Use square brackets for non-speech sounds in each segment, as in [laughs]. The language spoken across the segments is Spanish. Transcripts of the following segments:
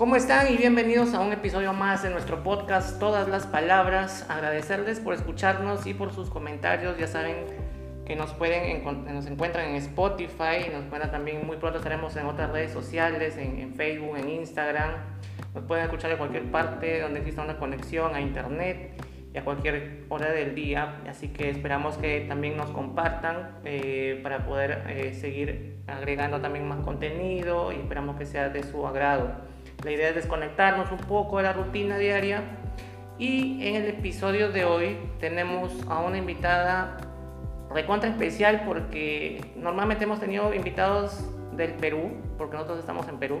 ¿Cómo están? Y bienvenidos a un episodio más de nuestro podcast Todas las Palabras. Agradecerles por escucharnos y por sus comentarios. Ya saben que nos pueden nos encuentran en Spotify, nos encuentran también muy pronto estaremos en otras redes sociales, en, en Facebook, en Instagram. Nos pueden escuchar en cualquier parte donde exista una conexión a internet y a cualquier hora del día. Así que esperamos que también nos compartan eh, para poder eh, seguir agregando también más contenido y esperamos que sea de su agrado. La idea es desconectarnos un poco de la rutina diaria y en el episodio de hoy tenemos a una invitada recontra especial porque normalmente hemos tenido invitados del Perú, porque nosotros estamos en Perú.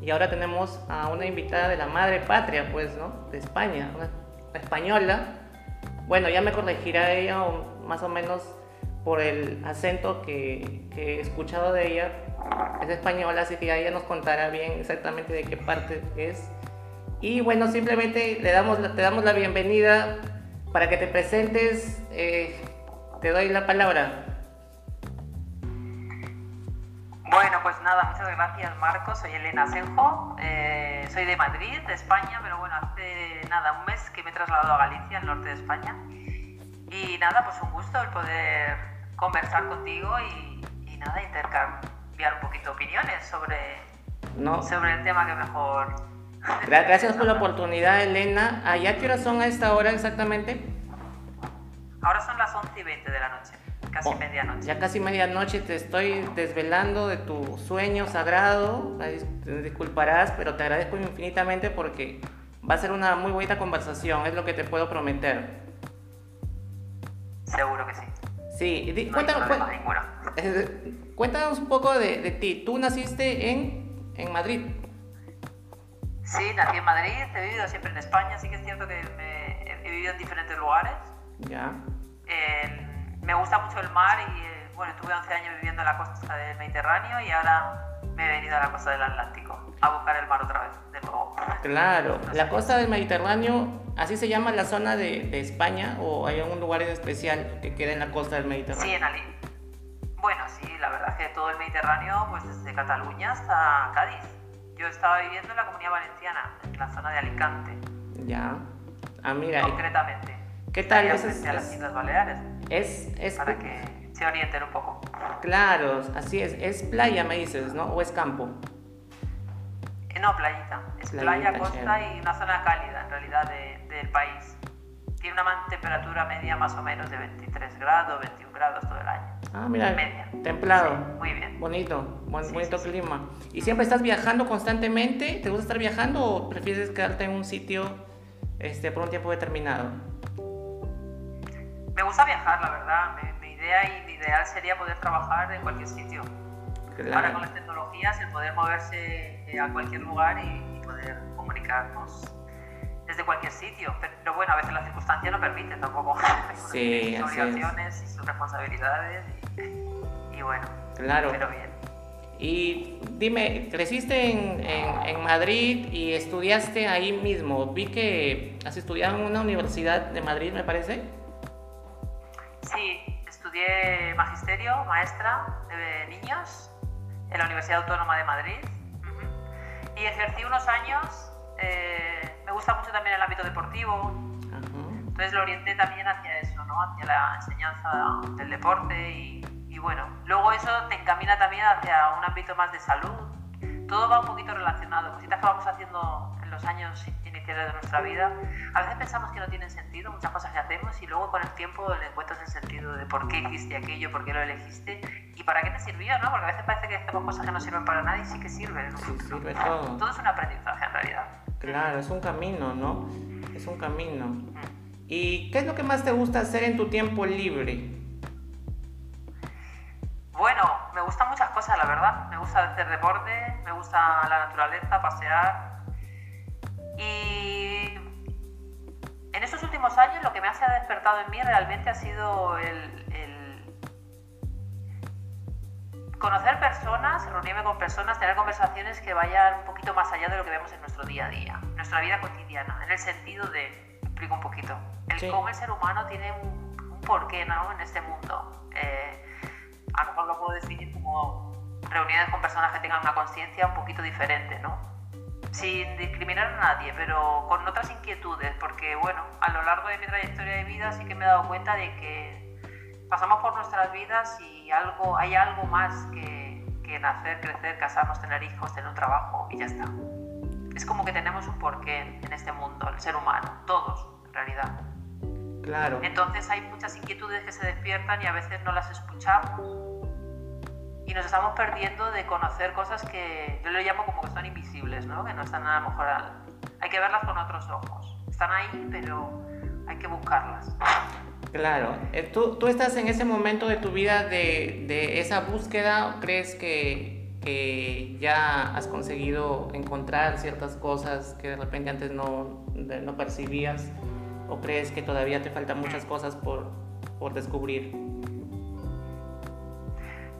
Y ahora tenemos a una invitada de la madre patria, pues, ¿no? De España, española. Bueno, ya me corregirá ella más o menos por el acento que, he escuchado de ella. Es española, así que ella nos contará bien exactamente de qué parte es. Y bueno, simplemente le damos, te damos la bienvenida para que te presentes. Eh, te doy la palabra. Bueno, pues nada, muchas gracias Marco, soy Elena Senjo, eh, soy de Madrid, de España, pero bueno, hace nada, un mes que me he trasladado a Galicia, al norte de España. Y nada, pues un gusto el poder conversar contigo y, nada, intercambiar un poquito opiniones sobre, no. sobre el tema que mejor... [laughs] Gracias por la oportunidad, Elena. ¿Allá qué horas son a esta hora exactamente? Ahora son las 11 y 20 de la noche. Casi oh, medianoche. Ya casi medianoche te estoy desvelando de tu sueño sagrado. disculparás, pero te agradezco infinitamente porque va a ser una muy bonita conversación, es lo que te puedo prometer. Seguro que sí. Sí, cuéntanos, cuéntanos, un poco de, ti. Tú naciste en, en Madrid. Sí, nací en Madrid, he vivido siempre en España, sí que es cierto que he vivido en diferentes lugares. Ya me gusta mucho el mar y eh, bueno, estuve 11 años viviendo en la costa del Mediterráneo y ahora me he venido a la costa del Atlántico a buscar el mar otra vez, de nuevo. Claro, [laughs] la costa del Mediterráneo, ¿así se llama la zona de, de, España o hay algún lugar especial que quede en la costa del Mediterráneo? Sí, en Ali. Bueno, sí, la verdad es que todo el Mediterráneo, pues desde Cataluña hasta Cádiz. Yo estaba viviendo en la Comunidad Valenciana, en la zona de Alicante. Ya. Ah, mira. Concretamente. ¿Qué tal? Es, a las Islas Baleares. Es, es, para que se orienten un poco. Claro, así es. Es playa, me dices, ¿no? ¿O es campo? Eh, no, playita. Es playa, costa y una zona cálida, en realidad, del país. Tiene una temperatura media más o menos de 23 grados, 21 grados todo el año. Ah, mira, media. templado. muy bien. Bonito, buen, bonito clima. ¿Y siempre estás viajando constantemente? ¿Te gusta estar viajando o prefieres quedarte en un sitio este, por un tiempo determinado? Me gusta viajar, la verdad. Mi, idea y mi ideal sería poder trabajar en cualquier sitio. Ahora con las tecnologías, el poder moverse eh, a cualquier lugar y, poder comunicarnos desde cualquier sitio. Pero, bueno, a veces las circunstancias no permiten tampoco. [laughs] Sí, sus obligaciones y sus responsabilidades. Y, bueno, claro. pero bien. Y dime, creciste en, en, Madrid y estudiaste ahí mismo. Vi que has estudiado en una universidad de Madrid, me parece. Sí, estudié magisterio, maestra de niños en la Universidad Autónoma de Madrid y ejercí unos años. Eh, me gusta mucho también el ámbito deportivo, entonces lo orienté también hacia eso, ¿no? hacia la enseñanza del deporte y, y bueno, luego eso te encamina también hacia un ámbito más de salud. Todo va un poquito relacionado, cositas que vamos haciendo en los años de nuestra vida, a veces pensamos que no tienen sentido muchas cosas que hacemos y luego con el tiempo le encuentras el sentido de por qué hiciste aquello, por qué lo elegiste y para qué te sirvió, ¿no? Porque a veces parece que hacemos cosas que no sirven para nada y sí que sirven. En sí, sirve todo. Todo es un aprendizaje en realidad. Claro, es un camino, ¿no? Es un camino. ¿Y qué es lo que más te gusta hacer en tu tiempo libre? Bueno, me gustan muchas cosas, la verdad. Me gusta hacer deporte, me gusta la naturaleza, pasear, y en estos últimos años lo que me ha despertado en mí realmente ha sido el, conocer personas, reunirme con personas, tener conversaciones que vayan un poquito más allá de lo que vemos en nuestro día a día, nuestra vida cotidiana, en el sentido de, explico un poquito, el cómo el ser humano tiene un, porqué ¿no? en este mundo. Eh, a lo mejor lo puedo definir como reuniones con personas que tengan una conciencia un poquito diferente, ¿no? sin discriminar a nadie, pero con otras inquietudes, porque bueno, a lo largo de mi trayectoria de vida sí que me he dado cuenta de que pasamos por nuestras vidas y algo, hay algo más que, que nacer, crecer, casarnos, tener hijos, tener un trabajo y ya está. Es como que tenemos un porqué en este mundo, el ser humano, todos, en realidad. Claro. Entonces hay muchas inquietudes que se despiertan y a veces no las escuchamos y nos estamos perdiendo de conocer cosas que yo lo llamo como que son invisibles, ¿no? que no están a lo mejor... Hay que verlas con otros ojos. Están ahí, pero hay que buscarlas. Claro. Eh, ¿Tú, tú estás en ese momento de tu vida de, de esa búsqueda? ¿Crees que, que, ya has conseguido encontrar ciertas cosas que de repente antes no, no percibías? ¿O crees que todavía te faltan muchas cosas por, por descubrir?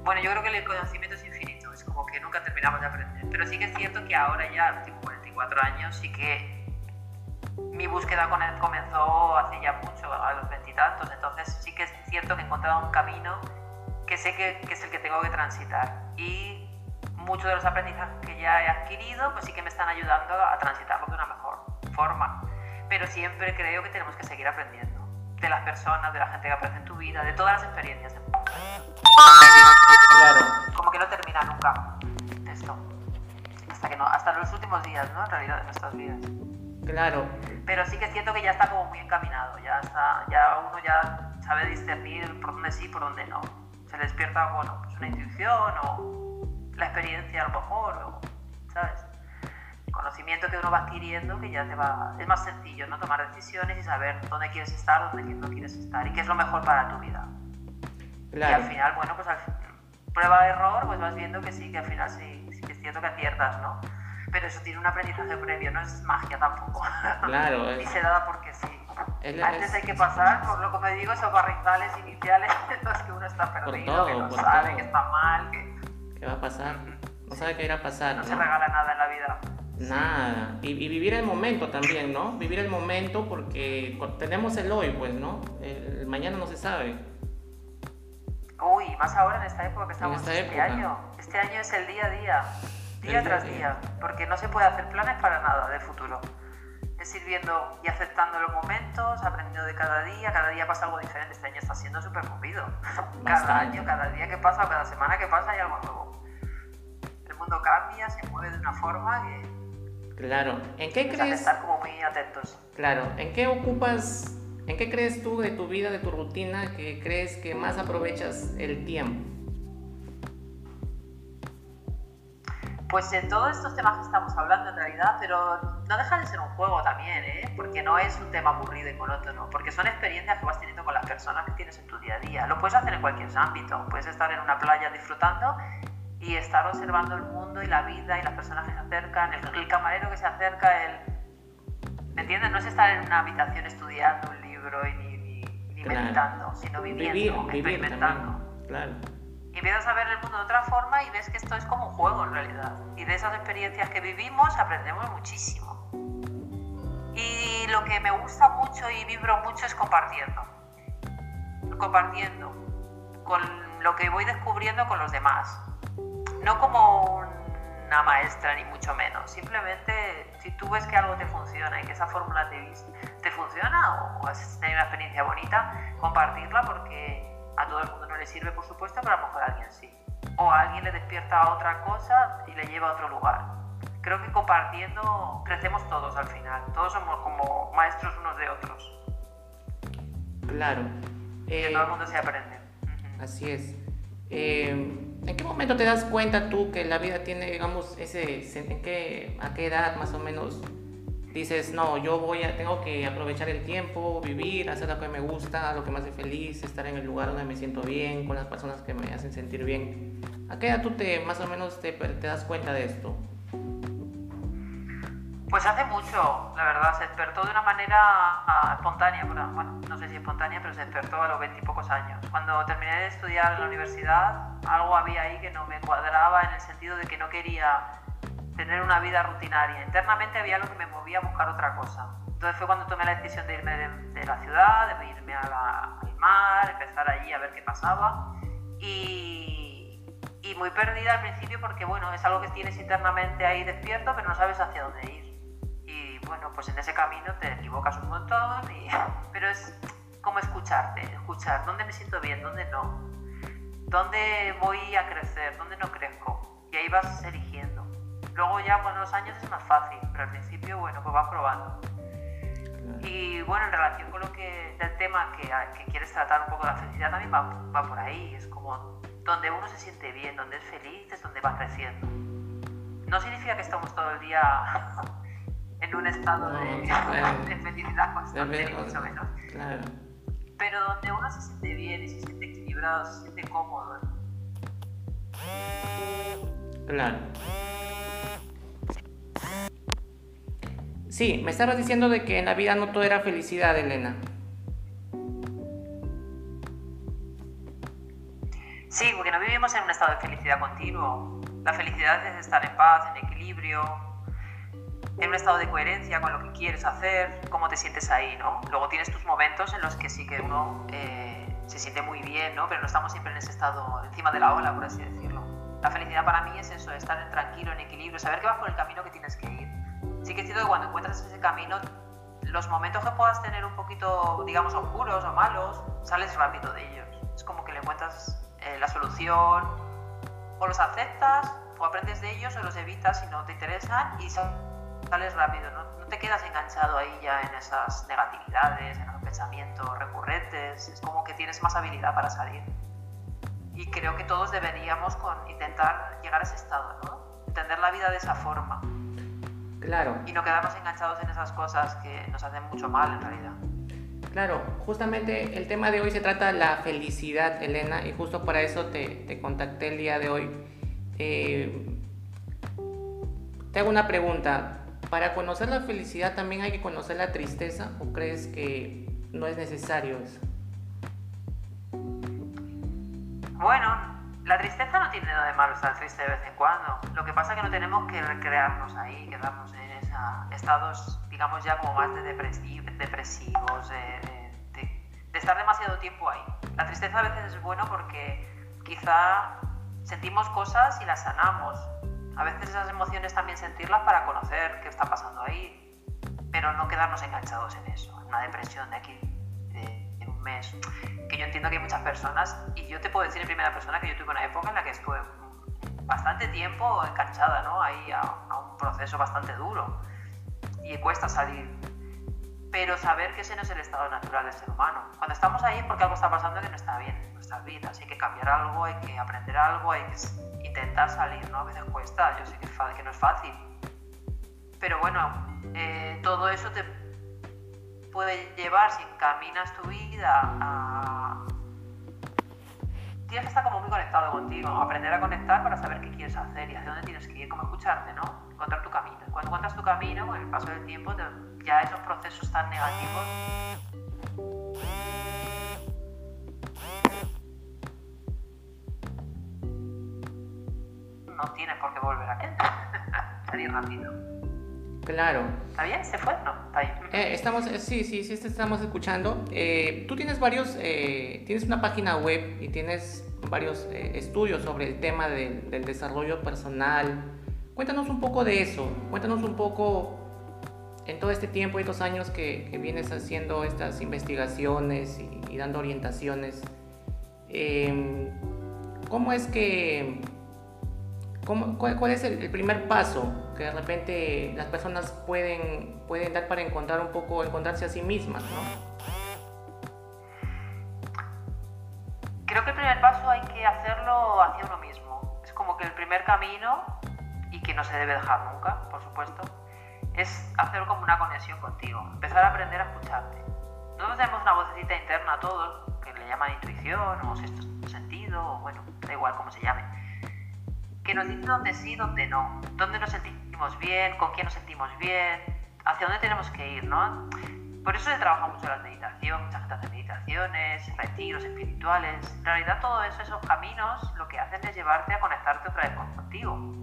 Bueno, yo creo que el conocimiento es infinito, es como que nunca terminamos de aprender. Pero sí que es cierto que ahora ya, tengo 44 años, sí que mi búsqueda con él comenzó hace ya mucho, a los veintitantos. Entonces sí que es cierto que he encontrado un camino que sé que, que, es el que tengo que transitar. Y muchos de los aprendizajes que ya he adquirido, pues sí que me están ayudando a transitarlo de una mejor forma. Pero siempre creo que tenemos que seguir aprendiendo de las personas, de la gente que aparece en tu vida, de todas las experiencias. Claro. Como que no termina nunca esto. Hasta que no, hasta los últimos días, ¿no? En realidad, de nuestras vidas. Claro. Pero sí que siento que ya está como muy encaminado, ya está, ya uno ya sabe discernir por dónde sí, por dónde no. Se le despierta, bueno, pues una intuición o la experiencia a lo mejor, o, ¿sabes? El conocimiento que uno va adquiriendo que ya te va... Es más sencillo, ¿no? Tomar decisiones y saber dónde quieres estar, dónde no quieres estar y qué es lo mejor para tu vida. Claro. Y al final, bueno, pues al prueba de error, pues vas viendo que sí, que al final sí, sí que es cierto que aciertas, ¿no? Pero eso tiene un aprendizaje previo, no es magia tampoco. Claro. [laughs] y se da porque sí. El, Antes hay que pasar por lo que me digo, esos barrizales iniciales [laughs] en los que uno está perdido, todo, que no sabe, todo. que está mal, que... ¿Qué va a pasar? No sabe qué irá a pasar. No, ¿no? se regala nada en la vida. Nada. Y, y, vivir el momento también, ¿no? Vivir el momento porque tenemos el hoy, pues, ¿no? El, el mañana no se sabe. Uy, más ahora en esta época que estamos en este época. año. Este año es el día a día, día tras día, porque no se puede hacer planes para nada del futuro. Es ir viendo y aceptando los momentos, aprendiendo de cada día, cada día pasa algo diferente. Este año está siendo súper movido. Cada año, cada día que pasa o cada semana que pasa hay algo nuevo. El mundo cambia, se mueve de una forma que... Claro. ¿En qué crees? estar como muy atentos. Claro. ¿En qué ocupas ¿En qué crees tú de tu vida, de tu rutina, que crees que más aprovechas el tiempo? Pues en todos estos temas que estamos hablando en realidad, pero no deja de ser un juego también, ¿eh? porque no es un tema aburrido y monótono, porque son experiencias que vas teniendo con las personas que tienes en tu día a día. Lo puedes hacer en cualquier ámbito, puedes estar en una playa disfrutando y estar observando el mundo y la vida y las personas que se acercan, el, el camarero que se acerca, el... ¿Me entiendes? No es estar en una habitación estudiando un libro y ni, ni, ni claro. meditando, sino viviendo, vivir, experimentando. Vivir claro. Y empiezas a ver el mundo de otra forma y ves que esto es como un juego en realidad. Y de esas experiencias que vivimos aprendemos muchísimo. Y lo que me gusta mucho y vibro mucho es compartiendo. Compartiendo con lo que voy descubriendo con los demás. No como una maestra ni mucho menos. Simplemente si tú ves que algo te funciona y que esa fórmula te, te funciona o has tenido una experiencia bonita, compartirla porque a todo el mundo no le sirve, por supuesto, pero a lo mejor a alguien sí. O a alguien le despierta a otra cosa y le lleva a otro lugar. Creo que compartiendo crecemos todos al final. Todos somos como maestros unos de otros. Claro. Eh, todo el mundo se aprende. Así es. Eh, ¿En qué momento te das cuenta tú que la vida tiene, digamos, ese, en qué, a qué edad más o menos dices, no, yo voy a, tengo que aprovechar el tiempo, vivir, hacer lo que me gusta, lo que me hace feliz, estar en el lugar donde me siento bien, con las personas que me hacen sentir bien. ¿A qué edad tú te, más o menos te, te das cuenta de esto? Pues hace mucho, la verdad, se despertó de una manera uh, espontánea, bueno, no sé si espontánea, pero se despertó a los veintipocos años. Cuando terminé de estudiar en la universidad, algo había ahí que no me cuadraba en el sentido de que no quería tener una vida rutinaria. Internamente había algo que me movía a buscar otra cosa. Entonces fue cuando tomé la decisión de irme de, de la ciudad, de irme a la, al mar, empezar allí a ver qué pasaba. Y y muy perdida al principio porque, bueno, es algo que tienes internamente ahí despierto, pero no sabes hacia dónde ir. Y bueno, pues en ese camino te equivocas un montón, y, [laughs] pero es como escucharte, escuchar dónde me siento bien, dónde no, dónde voy a crecer, dónde no crezco. Y ahí vas eligiendo. Luego ya con los años es más fácil, pero al principio, bueno, pues vas probando. Y bueno, en relación con lo que, del tema que, que quieres tratar un poco de la felicidad, también va, va por ahí. Es como donde uno se siente bien, donde es feliz, es donde va creciendo. No significa que estamos todo el día [laughs] en un estado de, [laughs] felicidad constante, ni mucho menos. Pero donde uno se siente bien y se siente equilibrado, se siente cómodo. Claro. Sí, me estabas diciendo de que en la vida no todo era felicidad, Elena. Sí, porque no vivimos en un estado de felicidad continuo. La felicidad es estar en paz, en equilibrio, en un estado de coherencia con lo que quieres hacer, cómo te sientes ahí, ¿no? Luego tienes tus momentos en los que sí que uno eh, se siente muy bien, ¿no? Pero no estamos siempre en ese estado encima de la ola, por así decirlo. La felicidad para mí es eso, estar en tranquilo, en equilibrio, saber que vas por el camino que tienes que ir. Sí que es cierto que cuando encuentras ese camino, los momentos que puedas tener un poquito, digamos, oscuros o malos, sales rápido de ellos. Es como que le encuentras eh, la solución, o los aceptas, o aprendes de ellos, o los evitas si no te interesan y sales rápido, ¿no? te quedas enganchado ahí ya en esas negatividades, en los pensamientos recurrentes, es como que tienes más habilidad para salir. Y creo que todos deberíamos con intentar llegar a ese estado, ¿no? Entender la vida de esa forma. Claro. Y no quedarnos enganchados en esas cosas que nos hacen mucho mal en realidad. Claro, justamente el tema de hoy se trata de la felicidad, Elena, y justo para eso te, contacté el día de hoy. Eh, te hago una pregunta. ¿Para conocer la felicidad también hay que conocer la tristeza o crees que no es necesario eso? Bueno, la tristeza no tiene nada de malo estar triste de vez en cuando. Lo que pasa es que no tenemos que recrearnos ahí, quedarnos en esos estados, digamos, ya como más de depresivos, de, estar demasiado tiempo ahí. La tristeza a veces es bueno porque quizá sentimos cosas y las sanamos. A veces esas emociones también sentirlas para conocer qué está pasando ahí, pero no quedarnos enganchados en eso, en una depresión de aquí, de, mes. Que yo entiendo que hay muchas personas, y yo te puedo decir en primera persona que yo tuve una época en la que estuve bastante tiempo enganchada ¿no? ahí a, a un proceso bastante duro y cuesta salir. Pero saber que ese no es el estado natural del ser humano. Cuando estamos ahí es porque algo está pasando que no está bien en nuestras vidas. Hay que cambiar algo, hay que aprender algo, hay que intentar salir, ¿no? A veces cuesta, yo sé que, que no es fácil. Pero bueno, eh, todo eso te puede llevar, si encaminas tu vida a... Tienes que estar como muy conectado contigo, aprender a conectar para saber qué quieres hacer y hacia dónde tienes que ir, cómo escucharte, ¿no? Encontrar tu camino. Cuando encuentras tu camino, con el paso del tiempo, ya esos procesos tan negativos no tienes por qué volver a [laughs] salir rápido. Claro. ¿Está bien? ¿Se fue? No, está bien. Eh, estamos, eh, sí, sí, sí, estamos escuchando. Eh, tú tienes varios, tienes una página web y tienes varios estudios sobre el tema del desarrollo personal, Cuéntanos un poco de eso, cuéntanos un poco en todo este tiempo y estos años que, vienes haciendo estas investigaciones y, dando orientaciones. Em, ¿Cómo es que, cómo, cuál, es el, primer paso que de repente las personas pueden, pueden dar para encontrar un poco, encontrarse a sí mismas, ¿no? Creo que el primer paso hay que hacerlo hacia uno mismo. Es como que el primer camino y que no se debe dejar nunca, por supuesto, es hacer como una conexión contigo, empezar a aprender a escucharte. Nosotros tenemos una vocecita interna a todos, que le llaman intuición o sentido, o bueno, da igual cómo se llame, que nos dice dónde sí, dónde no, dónde nos sentimos bien, con quién nos sentimos bien, hacia dónde tenemos que ir, ¿no? Por eso se trabaja mucho la meditación, mucha gente hace meditaciones, retiros espirituales. En realidad, todo eso, esos caminos, lo que hacen es llevarte a conectarte otra vez contigo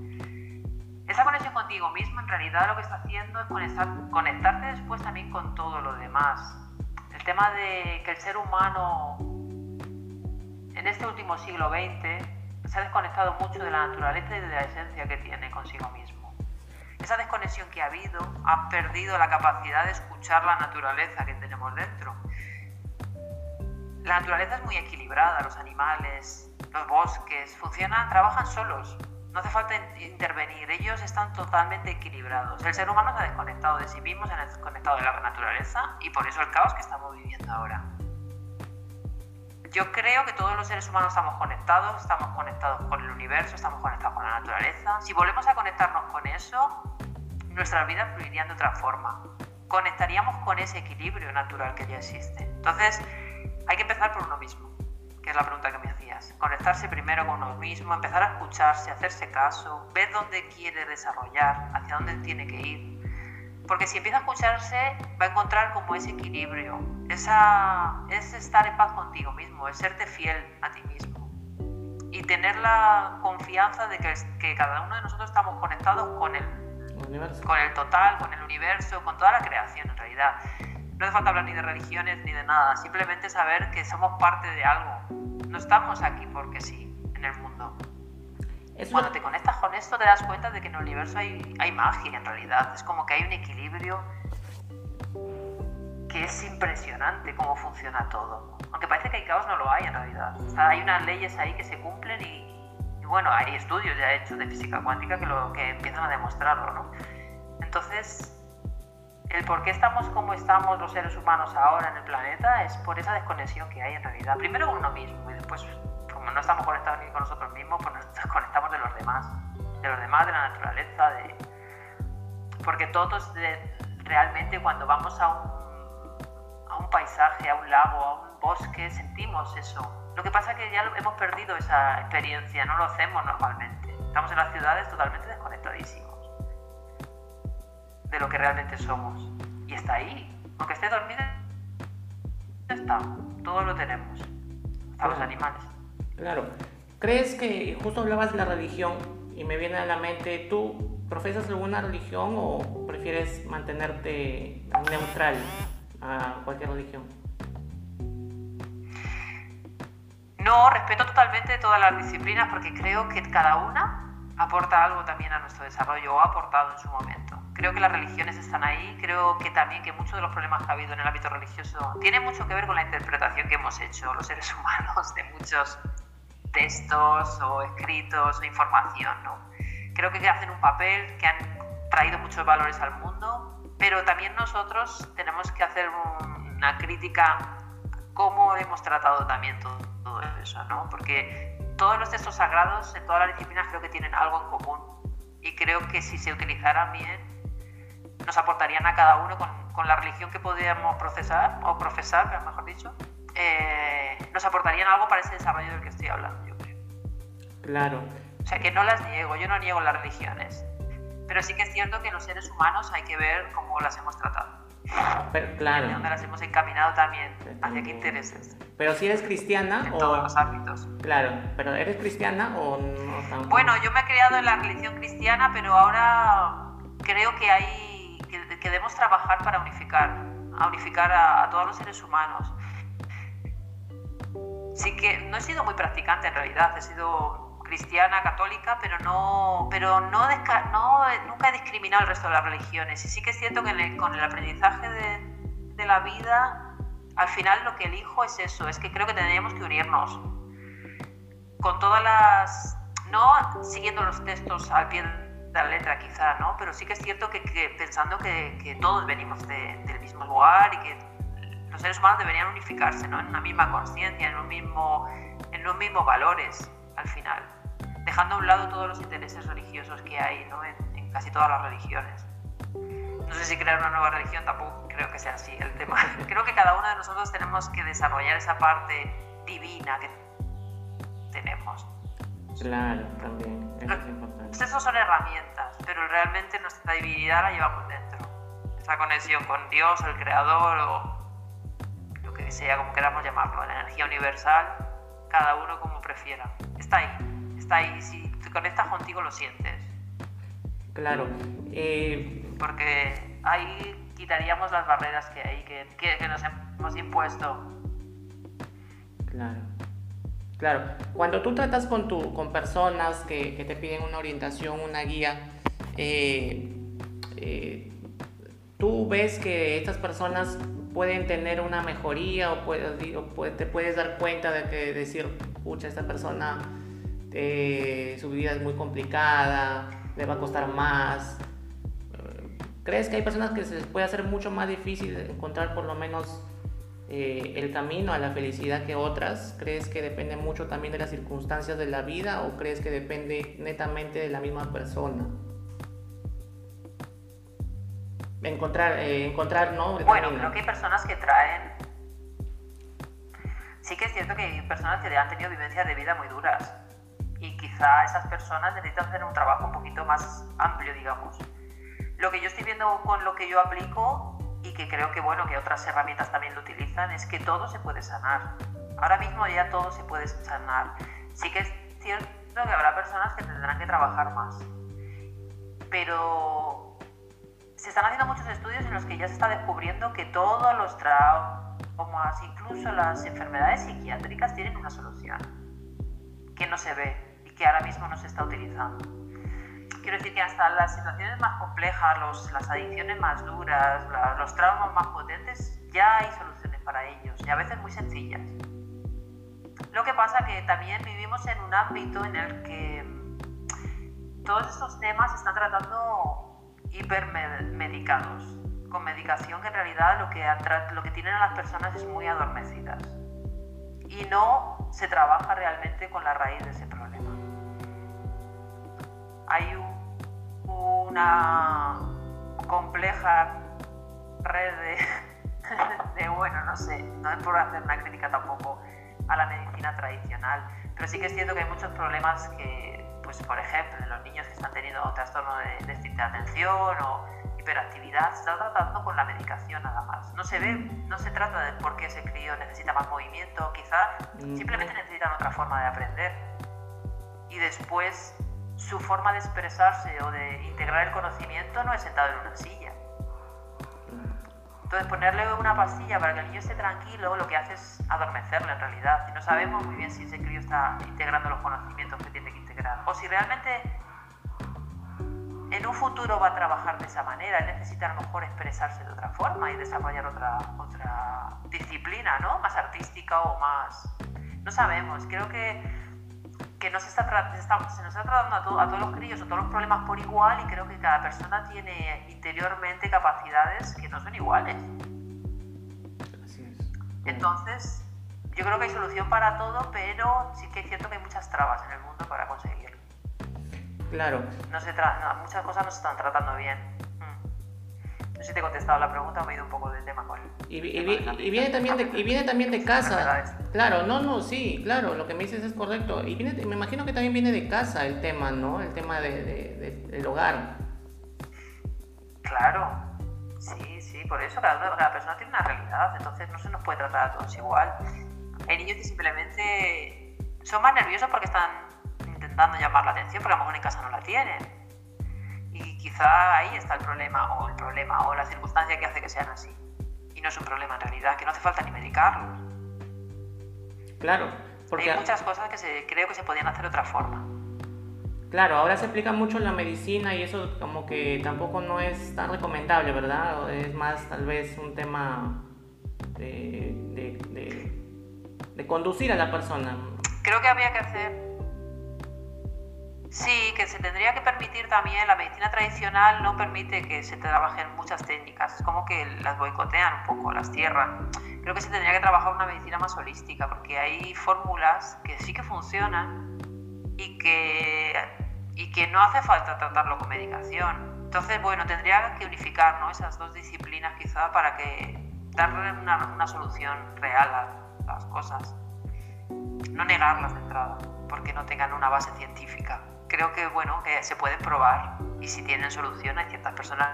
esa conexión contigo mismo en realidad lo que está haciendo es conectar, conectarte después también con todo lo demás. El tema de que el ser humano en este último siglo XX se ha desconectado mucho de la naturaleza y de la esencia que tiene consigo mismo. Esa desconexión que ha habido ha perdido la capacidad de escuchar la naturaleza que tenemos dentro. La naturaleza es muy equilibrada, los animales, los bosques, funcionan, trabajan solos, no hace falta intervenir, ellos están totalmente equilibrados. El ser humano se ha desconectado de sí mismo, se ha desconectado de la naturaleza y por eso el caos que estamos viviendo ahora. Yo creo que todos los seres humanos estamos conectados, estamos conectados con el universo, estamos conectados con la naturaleza. Si volvemos a conectarnos con eso, nuestras vidas fluirían de otra forma. Conectaríamos con ese equilibrio natural que ya existe. Entonces, hay que empezar por uno mismo que es la pregunta que me hacías. Conectarse primero con uno mismo, empezar a escucharse, hacerse caso, ver dónde quiere desarrollar, hacia dónde tiene que ir. Porque si empieza a escucharse, va a encontrar como ese equilibrio, esa, es estar en paz contigo mismo, es serte fiel a ti mismo. Y tener la confianza de que, que cada uno de nosotros estamos conectados con el, con el total, con el universo, con toda la creación en realidad no hace falta hablar ni de religiones ni de nada, simplemente saber que somos parte de algo. No estamos aquí porque sí, en el mundo. Cuando te conectas con esto te das cuenta de que en el universo hay, hay magia en realidad. Es como que hay un equilibrio que es impresionante cómo funciona todo. Aunque parece que hay caos, no lo hay en realidad. hay unas leyes ahí que se cumplen y, y, bueno, hay estudios ya hechos de física cuántica que, lo, que empiezan a demostrarlo, ¿no? Entonces, el por qué estamos como estamos los seres humanos ahora en el planeta es por esa desconexión que hay en realidad. Primero con uno mismo y después, como no estamos conectados ni con nosotros mismos, pues nos [laughs] desconectamos de los demás, de los demás, de la naturaleza, de... porque todos realmente cuando vamos a un, a un paisaje, a un lago, a un bosque, sentimos eso. Lo que pasa es que ya hemos perdido esa experiencia, no lo hacemos normalmente. Estamos en las ciudades totalmente desconectadísimos de lo que realmente somos. Y está ahí. Aunque esté dormido, está. Todo lo tenemos. Hasta los animales. Claro. ¿Crees que justo hablabas de la religión y me viene a la mente, ¿tú profesas alguna religión o prefieres mantenerte neutral a cualquier religión? No, respeto totalmente todas las disciplinas porque creo que cada una aporta algo también a nuestro desarrollo o ha aportado en su momento creo que las religiones están ahí, creo que también que muchos de los problemas que ha habido en el ámbito religioso tienen mucho que ver con la interpretación que hemos hecho los seres [laughs] humanos de muchos textos o escritos o información. ¿no? Creo que hacen un papel, que han traído muchos valores al mundo, pero también nosotros tenemos que hacer una crítica cómo hemos tratado también todo, todo eso, ¿no? porque todos los textos sagrados en todas las disciplinas creo que tienen algo en común y creo que si se utilizaran bien nos aportarían a cada uno con, con la religión que podíamos procesar, o profesar, mejor dicho, eh, nos aportarían algo para ese desarrollo del que estoy hablando, yo creo. Claro. O sea, que no las niego, yo no niego las religiones, pero sí que es cierto que los seres humanos hay que ver cómo las hemos tratado. Pero, claro. Y dónde las hemos encaminado también, hacia qué intereses. Pero si eres cristiana en o... todos los ámbitos. Claro, pero ¿eres cristiana o no? Bueno, yo me he criado en la religión cristiana, pero ahora creo que hay que, debemos trabajar para unificar, a unificar a, todos los seres humanos. Sí que no he sido muy practicante en realidad, he sido cristiana, católica, pero no, pero no, no nunca he discriminado el resto de las religiones. Y sí que es cierto que con el aprendizaje de, de la vida, al final lo que elijo es eso, es que creo que tendríamos que unirnos con todas las, no siguiendo los textos al pie la letra quizá, ¿no? Pero sí que es cierto que, pensando que, que, todos venimos del mismo lugar y que los seres humanos deberían unificarse, ¿no? En una misma conciencia, en, un mismo, en los mismos valores, al final. Dejando a un lado todos los intereses religiosos que hay, ¿no? En, en casi todas las religiones. No sé si crear una nueva religión, tampoco creo que sea así el tema. [laughs] Creo que cada uno de nosotros tenemos que desarrollar esa parte divina que tenemos. Claro, también. es importante. Esas son herramientas, pero realmente nuestra divinidad la llevamos dentro. Esa conexión con Dios, el Creador o que sea, como queramos llamarlo, la energía universal, cada uno como prefiera. Está ahí, está ahí. Si te conectas contigo, lo sientes. Claro. Eh, Porque ahí quitaríamos las barreras que hay, que, que, que nos hemos impuesto. Claro. Claro, cuando tú tratas con, tu, con personas que, que te piden una orientación, una guía, eh, eh, tú ves que estas personas pueden tener una mejoría o, te puedes dar cuenta de que decir, pucha, esta persona eh, su vida es muy complicada, le va a costar más. ¿Crees que hay personas que se les puede hacer mucho más difícil encontrar por lo menos eh, el camino a la felicidad que otras? ¿Crees que depende mucho también de las circunstancias de la vida o crees que depende netamente de la misma persona? Encontrar, eh, encontrar ¿no? bueno, creo que hay personas que traen... Sí que es cierto que hay personas que han tenido vivencias de vida muy duras y quizá esas personas necesitan hacer un trabajo un poquito más amplio, digamos. Lo que yo estoy viendo con lo que yo aplico y que creo que bueno que otras herramientas también lo utilizan es que todo se puede sanar. Ahora mismo ya todo se puede sanar. Sí que es cierto que habrá personas que tendrán que trabajar más. Pero se están haciendo muchos estudios en los que ya se está descubriendo que todos los traumas, incluso las enfermedades psiquiátricas, tienen una solución que no se ve y que ahora mismo no se está utilizando. Quiero decir que hasta las situaciones más complejas, las adicciones más duras, los traumas más potentes, ya hay soluciones para ellos y a veces muy sencillas. Lo que pasa que también vivimos en un ámbito en el que todos estos temas se están tratando hipermedicados, con medicación que en realidad lo que, lo que tienen a las personas es muy adormecidas y no se trabaja realmente con la raíz de ese problema. Hay una compleja red [laughs] de, bueno, no sé, no es por hacer una crítica tampoco a la medicina tradicional, pero sí que es cierto que hay muchos problemas que, pues por ejemplo, en los niños que están teniendo trastorno de déficit de atención o hiperactividad, se está tratando con la medicación nada más. No se ve, no se trata de por qué ese crío necesita más movimiento, quizá simplemente necesitan otra forma de aprender. Y después su forma de expresarse o de integrar el conocimiento no es sentado en una silla. Entonces ponerle una pastilla para que el niño esté tranquilo lo que hace es adormecerlo en realidad. Y no sabemos muy bien si ese crío está integrando los conocimientos que tiene que integrar. O si realmente en un futuro va a trabajar de esa manera, él necesita a lo mejor expresarse de otra forma y desarrollar otra, otra disciplina, ¿no? Más artística o más... No sabemos, creo que, que nos está, se nos está tratando a, todos los críos o todos los problemas por igual y creo que cada persona tiene interiormente capacidades que no son iguales. Entonces, yo creo que hay solución para todo, pero sí que es cierto que hay muchas trabas en el mundo para conseguirlo. Claro. No se muchas cosas no se están tratando bien. Mm. No sé si te he contestado la pregunta, me he ido un poco del tema con y, y, viene también de, y viene también de casa. Claro, no, no, sí, claro, lo que me dices es correcto. Y viene, me imagino que también viene de casa el tema, ¿no? El tema de, de, del hogar. Claro, sí, sí, por eso cada, cada persona tiene una realidad, entonces no se nos puede tratar a todos igual. Hay niños que simplemente son más nerviosos porque están intentando llamar la atención, porque a lo mejor en casa no la tienen. Y quizá ahí está el problema, o el problema, o la circunstancia que hace que sean así. Y no es un problema en realidad, que no hace falta ni medicarlos. Claro, porque... Hay muchas cosas que se, creo que se podían hacer de otra forma. Claro, ahora se aplica mucho en la medicina y eso como que tampoco no es tan recomendable, ¿verdad? Es más tal vez un tema de, de, de, conducir a la persona. Creo que había que hacer Sí, que se tendría que permitir también, la medicina tradicional no permite que se trabajen muchas técnicas, es como que las boicotean un poco, las cierran. Creo que se tendría que trabajar una medicina más holística, porque hay fórmulas que sí que funcionan y que, y que no hace falta tratarlo con medicación. Entonces, bueno, tendría que unificar ¿no? esas dos disciplinas quizá para que darle una, una solución real a las cosas. No negarlas de entrada, porque no tengan una base científica creo que bueno, que se pueden probar y si tienen solución hay ciertas personas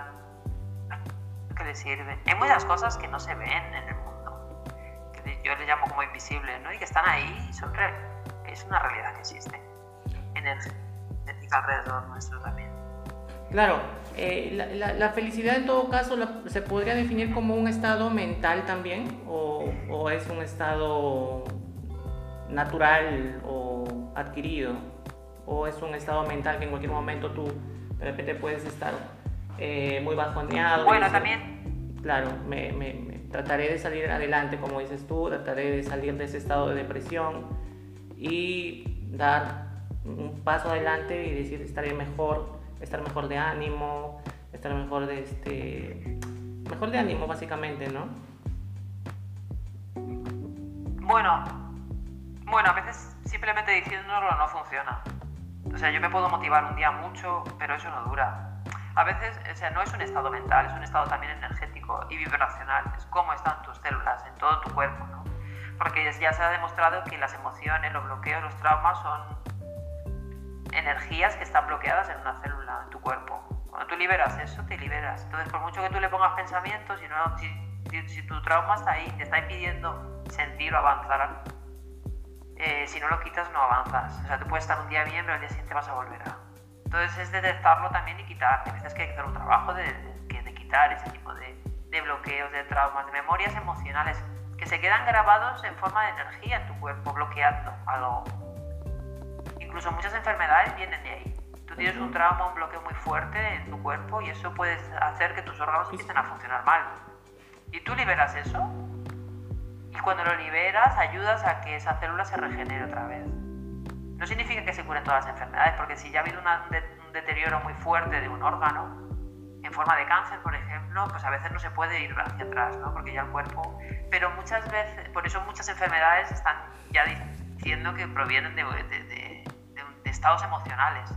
que les sirven. Hay muchas cosas que no se ven en el mundo, que yo les llamo como invisibles, ¿no? Y que están ahí y son es una realidad que existe. Energética alrededor nuestro también. Claro, eh, la, la, felicidad en todo caso se podría definir como un estado mental también o, o es un estado natural o adquirido, o es un estado mental que en cualquier momento tú de repente puedes estar eh, muy bajoneado. Bueno, también. Claro, me, me, trataré de salir adelante, como dices tú, trataré de salir de ese estado de depresión y dar un paso adelante y decir estaré mejor, estar mejor de ánimo, estar mejor de este mejor de ánimo básicamente, ¿no? Bueno, bueno, a veces simplemente diciéndolo no funciona. O sea, yo me puedo motivar un día mucho, pero eso no dura. A veces, o sea, no es un estado mental, es un estado también energético y vibracional. Es cómo están tus células en todo tu cuerpo, ¿no? Porque ya se ha demostrado que las emociones, los bloqueos, los traumas son energías que están bloqueadas en una célula en tu cuerpo. Cuando tú liberas eso, te liberas. Entonces, por mucho que tú le pongas pensamientos, si, no, si, tu trauma está ahí, te está impidiendo sentir o avanzar, eh, si no lo quitas no avanzas. O sea, tú puedes estar un día bien, pero al día siguiente vas a volver a... Entonces es detectarlo también y quitar. A veces que hay que hacer un trabajo de, de, quitar ese tipo de, de, bloqueos, de traumas, de memorias emocionales que se quedan grabados en forma de energía en tu cuerpo, bloqueando algo. Incluso muchas enfermedades vienen de ahí. Tú tienes un trauma, un bloqueo muy fuerte en tu cuerpo y eso puede hacer que tus órganos empiecen a funcionar mal. Y tú liberas eso y cuando lo liberas ayudas a que esa célula se regenere otra vez. No significa que se curen todas las enfermedades, porque si ya ha habido un deterioro muy fuerte de un órgano, en forma de cáncer, por ejemplo, pues a veces no se puede ir hacia atrás, ¿no? porque ya el cuerpo... Pero muchas veces, por eso muchas enfermedades están ya diciendo que provienen de, de, de estados emocionales.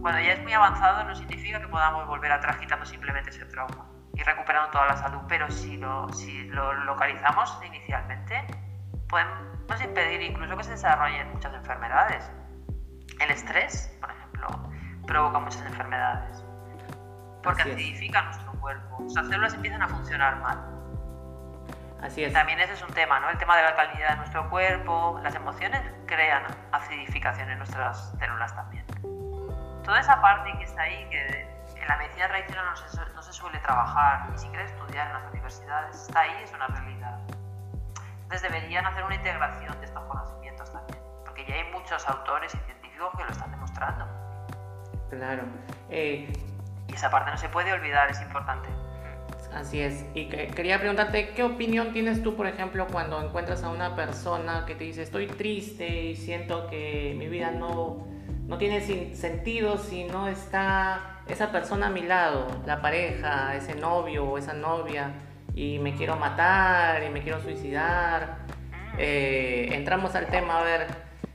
Cuando ya es muy avanzado no significa que podamos volver atrás quitando simplemente ese trauma y recuperando toda la salud, pero si lo, si lo localizamos inicialmente, podemos impedir incluso que se desarrollen muchas enfermedades. El estrés, por ejemplo, provoca muchas enfermedades porque acidifica nuestro cuerpo. Las células empiezan a funcionar mal. Así es. También ese es un tema, ¿no? El tema de la calidad de nuestro cuerpo, las emociones crean acidificación en nuestras células también. Toda esa parte que está ahí, que en la medicina tradicional no se, no se suele trabajar, ni siquiera estudiar en las universidades, está ahí, es una realidad. Entonces deberían hacer una integración de estos conocimientos también, porque ya hay muchos autores y científicos que lo están demostrando. Claro. Eh, y esa parte no se puede olvidar, es importante. Así es. Y quería preguntarte, ¿qué opinión tienes tú, por ejemplo, cuando encuentras a una persona que te dice, estoy triste y siento que mi vida no, no tiene sentido si no está esa persona a mi lado, la pareja, ese novio o esa novia, y me quiero matar y me quiero suicidar. Eh, entramos al tema, a ver.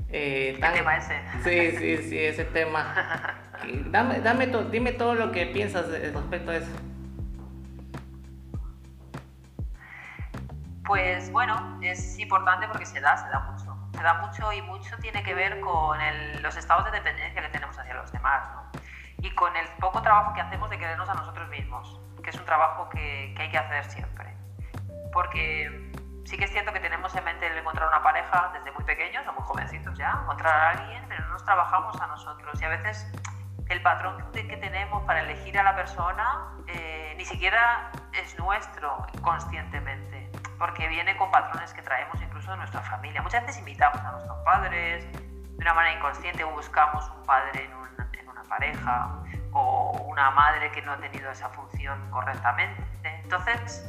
Eh, ¿Qué tema ese? Sí, sí, sí, ese tema. [laughs] Dame, dame dime todo lo que piensas respecto a eso. Pues bueno, es importante porque se da, se da mucho. Se da mucho y mucho tiene que ver con los estados de dependencia que tenemos hacia los demás. ¿no? y con el poco trabajo que hacemos de querernos a nosotros mismos, que es un trabajo que, hay que hacer siempre. Porque sí que es cierto que tenemos en mente el encontrar una pareja desde muy pequeños o muy jovencitos ya, encontrar a alguien, pero no nos trabajamos a nosotros. Y a veces el patrón que tenemos para elegir a la persona eh, ni siquiera es nuestro conscientemente, porque viene con patrones que traemos incluso de nuestra familia. Muchas veces invitamos a nuestros padres de una manera inconsciente o buscamos un padre en un pareja o una madre que no ha tenido esa función correctamente. Entonces,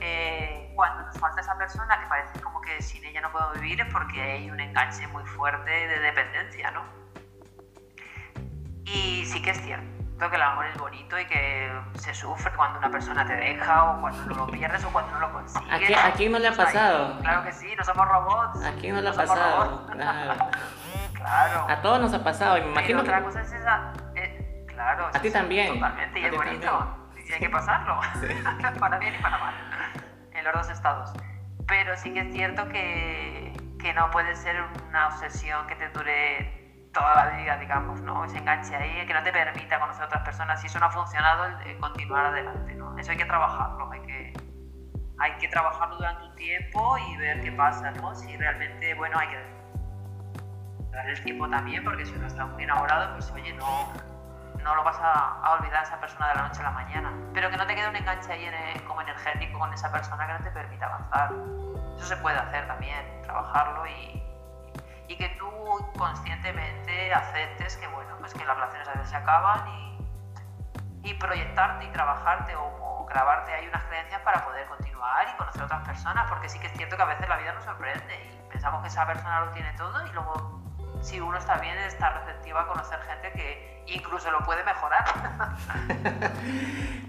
eh, cuando nos falta esa persona que parece como que sin ella no puedo vivir es porque hay un enganche muy fuerte de dependencia, ¿no? Y sí que es cierto que el amor es bonito y que se sufre cuando una persona te deja o cuando lo [laughs] pierdes o cuando no lo consigues. ¿A quién, no le ha pasado? Claro que sí, no somos robots. ¿A quién no le ha pasado? [laughs] Claro. A todos nos ha pasado, y me imagino otra cosa es esa... Eh, claro. A ti también. Totalmente, y es bonito. Y hay que pasarlo. [laughs] para bien y para mal. En los dos estados. Pero sí que es cierto que, que no puede ser una obsesión que te dure toda la vida, digamos, ¿no? Ese enganche ahí que no te permita conocer a otras personas. Si eso no ha funcionado, el, continuar adelante, ¿no? Eso hay que trabajarlo, hay que, hay que trabajarlo durante un tiempo y ver qué pasa, ¿no? Si realmente, bueno, hay que el tiempo también, porque si uno está muy enamorado, pues oye, no, no lo vas a, olvidar a esa persona de la noche a la mañana. Pero que no te quede un enganche ahí en como energético con esa persona que no te permita avanzar. Eso se puede hacer también, trabajarlo y, y que tú conscientemente aceptes que, bueno, pues que las relaciones a veces se acaban y, y proyectarte y trabajarte o, grabarte ahí unas creencias para poder continuar y conocer a otras personas, porque sí que es cierto que a veces la vida nos sorprende y pensamos que esa persona lo tiene todo y luego si uno está bien está receptivo a conocer gente que incluso lo puede mejorar. [laughs]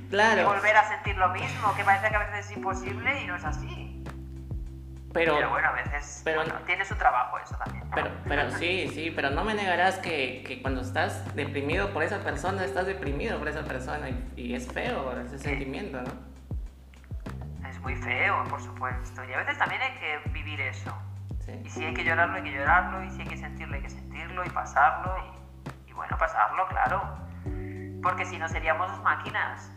claro. Y volver a sentir lo mismo, que parece que a veces es imposible y no es así. Pero, bueno, a veces pero, tiene su trabajo eso también. Pero, pero sí, sí, pero no me negarás que, que, cuando estás deprimido por esa persona, estás deprimido por esa persona y, es feo ese sentimiento, ¿no? Es muy feo, por supuesto. Y a veces también hay que vivir eso. Y si hay que llorarlo, hay que llorarlo. Y si hay que sentirlo, hay que sentirlo y pasarlo. Y, y bueno, pasarlo, claro. Porque si no seríamos máquinas.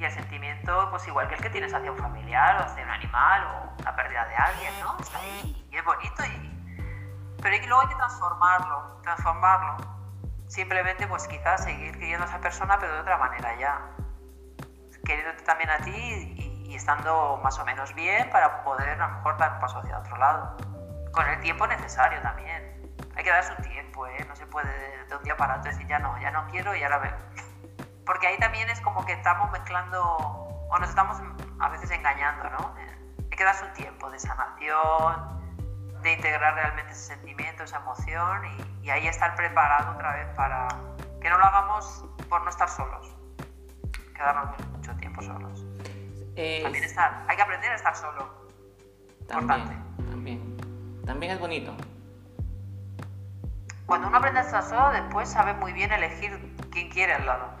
Y el sentimiento, pues igual que el que tienes hacia un familiar o hacia un animal o la pérdida de alguien, ¿no? Está ahí y es bonito. Y... Pero hay que, luego hay que transformarlo, transformarlo. Simplemente, pues quizás seguir queriendo a esa persona, pero de otra manera ya. Queriéndote también a ti y, y estando más o menos bien para poder a lo mejor dar un paso hacia otro lado. Con el tiempo necesario también. Hay que darse un tiempo, ¿eh? No se puede de un día para otro decir ya no, ya no quiero y ahora veo porque ahí también es como que estamos mezclando o nos estamos a veces engañando, ¿no? Hay que darse un tiempo de sanación, de integrar realmente ese sentimiento, esa emoción y, ahí estar preparado otra vez para que no lo hagamos por no estar solos, quedarnos mucho tiempo solos. También estar, hay que aprender a estar solo. También, también. También es bonito. Cuando uno aprende a estar solo, después sabe muy bien elegir quién quiere al lado.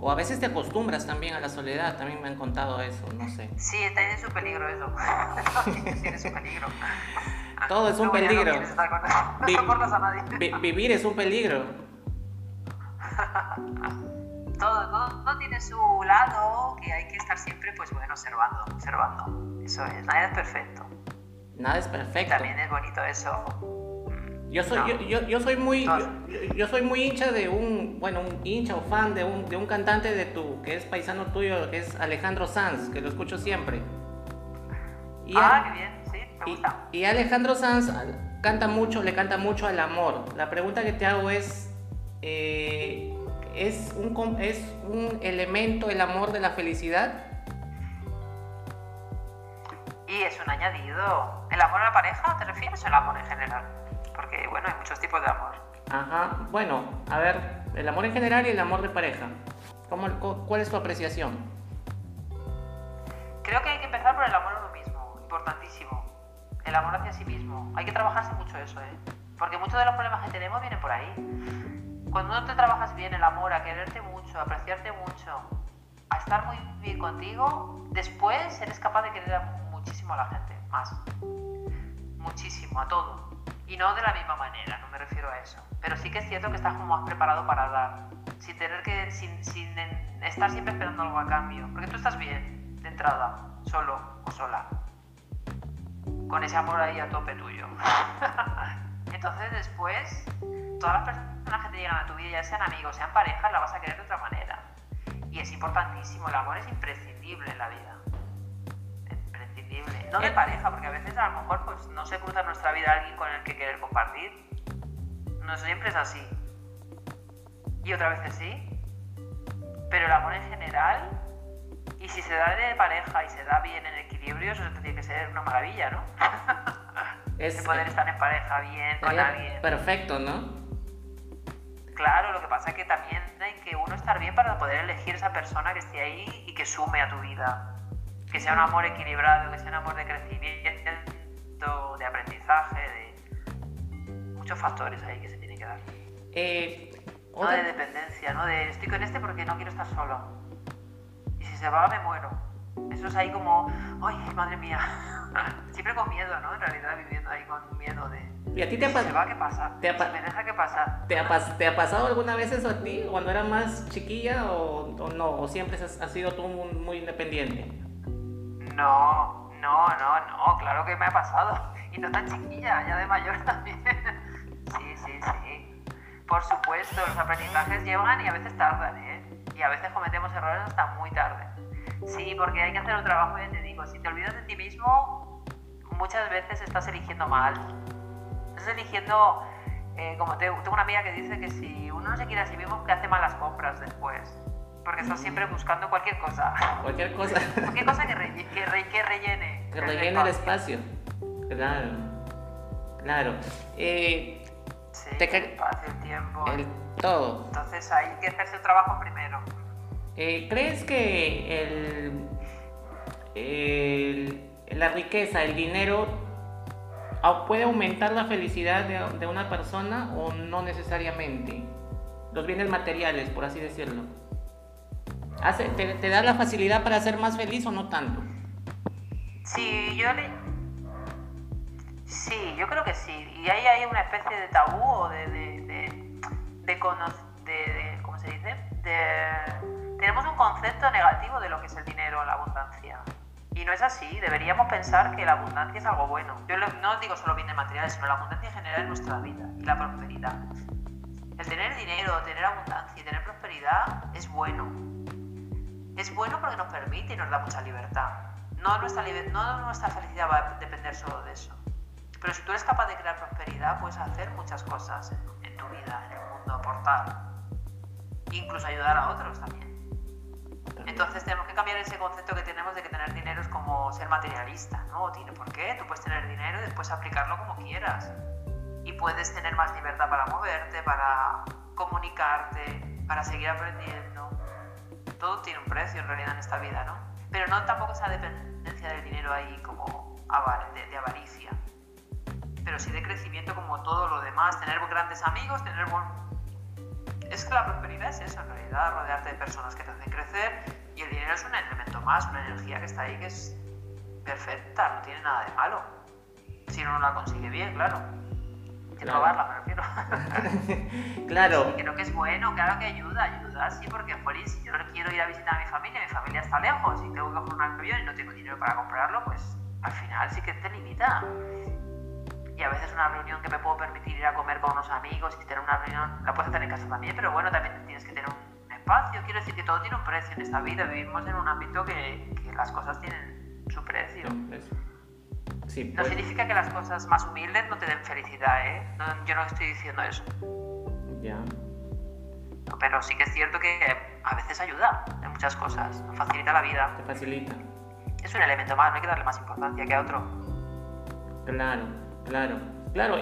O a veces te acostumbras también a la soledad, también me han contado eso, no sé. Sí, tiene su peligro eso. tiene su peligro. Todo es un peligro. [laughs] vivir es un peligro. todo, todo, tiene su lado que hay que estar siempre, pues bueno, observando, observando. Eso es, nada es perfecto. Nada es perfecto. también es bonito eso yo soy, yo, yo, soy muy yo, soy muy hincha de un, bueno, un hincha o fan de un, de un cantante de tu, que es paisano tuyo, que es Alejandro Sanz, que lo escucho siempre. Y ah, qué bien, sí, me gusta. Y, Alejandro Sanz canta mucho, le canta mucho al amor. La pregunta que te hago es, eh, ¿es, un, ¿es un elemento el amor de la felicidad? Y es un añadido. ¿El amor a la pareja te refieres o el amor en general? Porque bueno, hay muchos tipos de amor. Ajá, bueno, a ver, el amor en general y el amor de pareja. ¿Cómo, ¿Cuál es tu apreciación? Creo que hay que empezar por el amor a uno mismo, importantísimo. El amor hacia sí mismo. Hay que trabajarse mucho eso, ¿eh? Porque muchos de los problemas que tenemos vienen por ahí. Cuando no te trabajas bien el amor, a quererte mucho, a apreciarte mucho, a estar muy bien contigo, después eres capaz de querer muchísimo a la gente, más. Muchísimo, a todo. Y no de la misma manera, no me refiero a eso. Pero sí que es cierto que estás como más preparado para dar, sin tener que, sin, sin estar siempre esperando algo a cambio. Porque tú estás bien, de entrada, solo o sola. Con ese amor ahí a tope tuyo. [laughs] Entonces después, todas las personas que te llegan a tu vida, ya sean amigos, sean parejas, la vas a querer de otra manera. Y es importantísimo, el amor es imprescindible en la vida no de pareja, porque a veces a lo mejor pues, no se cruza en nuestra vida alguien con el que querer compartir. No siempre es así. Y otras veces sí. Pero el amor en general, y si se da de pareja y se da bien en equilibrio, eso tiene que ser una maravilla, ¿no? [laughs] Es, poder estar en pareja bien con alguien. Perfecto, ¿no? Claro, lo que pasa es que también hay que uno estar bien para poder elegir esa persona que esté ahí y que sume a tu vida que sea un amor equilibrado, que sea un amor de crecimiento, de aprendizaje, de muchos factores ahí que se tienen que dar. Eh, no de dependencia, no de estoy con este porque no quiero estar solo. Y si se va, me muero. Eso es ahí como, ay, madre mía. [laughs] Siempre con miedo, ¿no? En realidad viviendo ahí con miedo de... ¿Y a ti te ha pasado? ¿qué pasa? ¿Te ha me deja, ¿qué pasa? ¿Te ha, ¿Te ha, pasado alguna vez eso a ti cuando eras más chiquilla o, no? ¿O siempre has, has sido tú muy independiente? No, no, no, no, claro que me ha pasado. [laughs] Y no tan chiquilla, ya de mayor [laughs] también. Sí, sí, sí. Por supuesto, los aprendizajes llegan y a veces tardan, ¿eh? Y a veces cometemos errores hasta muy tarde. Sí, porque hay que hacer un trabajo, ya te digo, si te olvidas de ti mismo, muchas veces estás eligiendo mal. estás eligiendo, eh, como tengo una amiga que dice que si uno no se quiere a sí mismo, que hace malas compras después. Porque estás siempre buscando cualquier cosa. Cualquier cosa. cualquier cosa que, que, rellene. Que rellene el espacio. Claro. Claro. Eh, sí, el espacio, el tiempo. El, todo. Entonces hay que hacerse el trabajo primero. Eh, ¿Crees que el, el, la riqueza, el dinero, puede aumentar la felicidad de, de, una persona o no necesariamente? Los bienes materiales, por así decirlo. Hace, te, te, da la facilidad para ser más feliz o no tanto? Sí, yo le... Sí, yo creo que sí. Y ahí hay una especie de tabú o de, de, de, de, ¿cómo se dice? tenemos un concepto negativo de lo que es el dinero, la abundancia. Y no es así, deberíamos pensar que la abundancia es algo bueno. Yo no digo solo bienes materiales, sino la abundancia en general en nuestra vida y la prosperidad. El tener dinero, tener abundancia y tener prosperidad es bueno. Es bueno porque nos permite y nos da mucha libertad. No nuestra, no nuestra felicidad va a depender solo de eso. Pero si tú eres capaz de crear prosperidad, puedes hacer muchas cosas en, en tu vida, en el mundo, aportar. Incluso ayudar a otros también. Entonces tenemos que cambiar ese concepto que tenemos de que tener dinero es como ser materialista, ¿no? Tiene por qué, tú puedes tener dinero y después aplicarlo como quieras. Y puedes tener más libertad para moverte, para comunicarte, para seguir aprendiendo. Todo tiene un precio en realidad en esta vida, ¿no? Pero no tampoco esa dependencia del dinero ahí como de, avaricia. Pero sí de crecimiento como todo lo demás, tener grandes amigos, tener buen es que la prosperidad es eso, en realidad, rodearte de personas que te hacen crecer y el dinero es un elemento más, una energía que está ahí que es perfecta, no tiene nada de malo. Si uno no la consigue bien, claro. Hay que probarla, me refiero. [laughs] claro. Sí, creo que es bueno, claro que ayuda, ayuda, sí, porque si yo no quiero ir a visitar a mi familia, mi familia está lejos y tengo que coger un avión y no tengo dinero para comprarlo, pues al final sí que te limita y a veces una reunión que me puedo permitir ir a comer con unos amigos y tener una reunión, la puedes hacer en casa también, pero bueno, también tienes que tener un espacio. Quiero decir que todo tiene un precio en esta vida. Vivimos en un ámbito que, que las cosas tienen su precio. Sí, no pues. significa que las cosas más humildes no te den felicidad, ¿eh? yo no estoy diciendo eso. Ya. Pero sí que es cierto que a veces ayuda en muchas cosas, facilita la vida. Te facilita. Es un elemento más, no hay que darle más importancia que a otro. Claro. Claro, claro.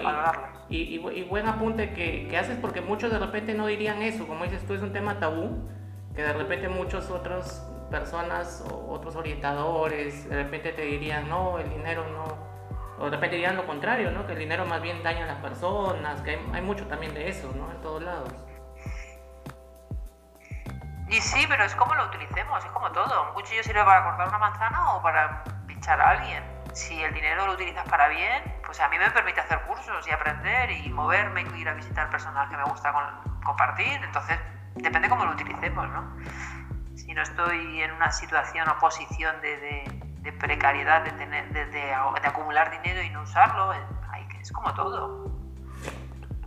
Y, y, buen apunte que, que, haces porque muchos de repente no dirían eso, como dices tú, es un tema tabú, que de repente muchas otras personas o otros orientadores de repente te dirían, no, el dinero no, o de repente dirían lo contrario, ¿no? Que el dinero más bien daña a las personas, que hay, hay mucho también de eso, ¿no? En todos lados. Y sí, pero es como lo utilicemos, es como todo. Un cuchillo sirve para cortar una manzana o para pinchar a alguien si el dinero lo utilizas para bien, pues a mí me permite hacer cursos y aprender y moverme y ir a visitar personas que me gusta compartir. Entonces, depende cómo lo utilicemos, ¿no? No estoy en una situación o posición de, precariedad, de, tener, de, acumular dinero y no usarlo, es como todo.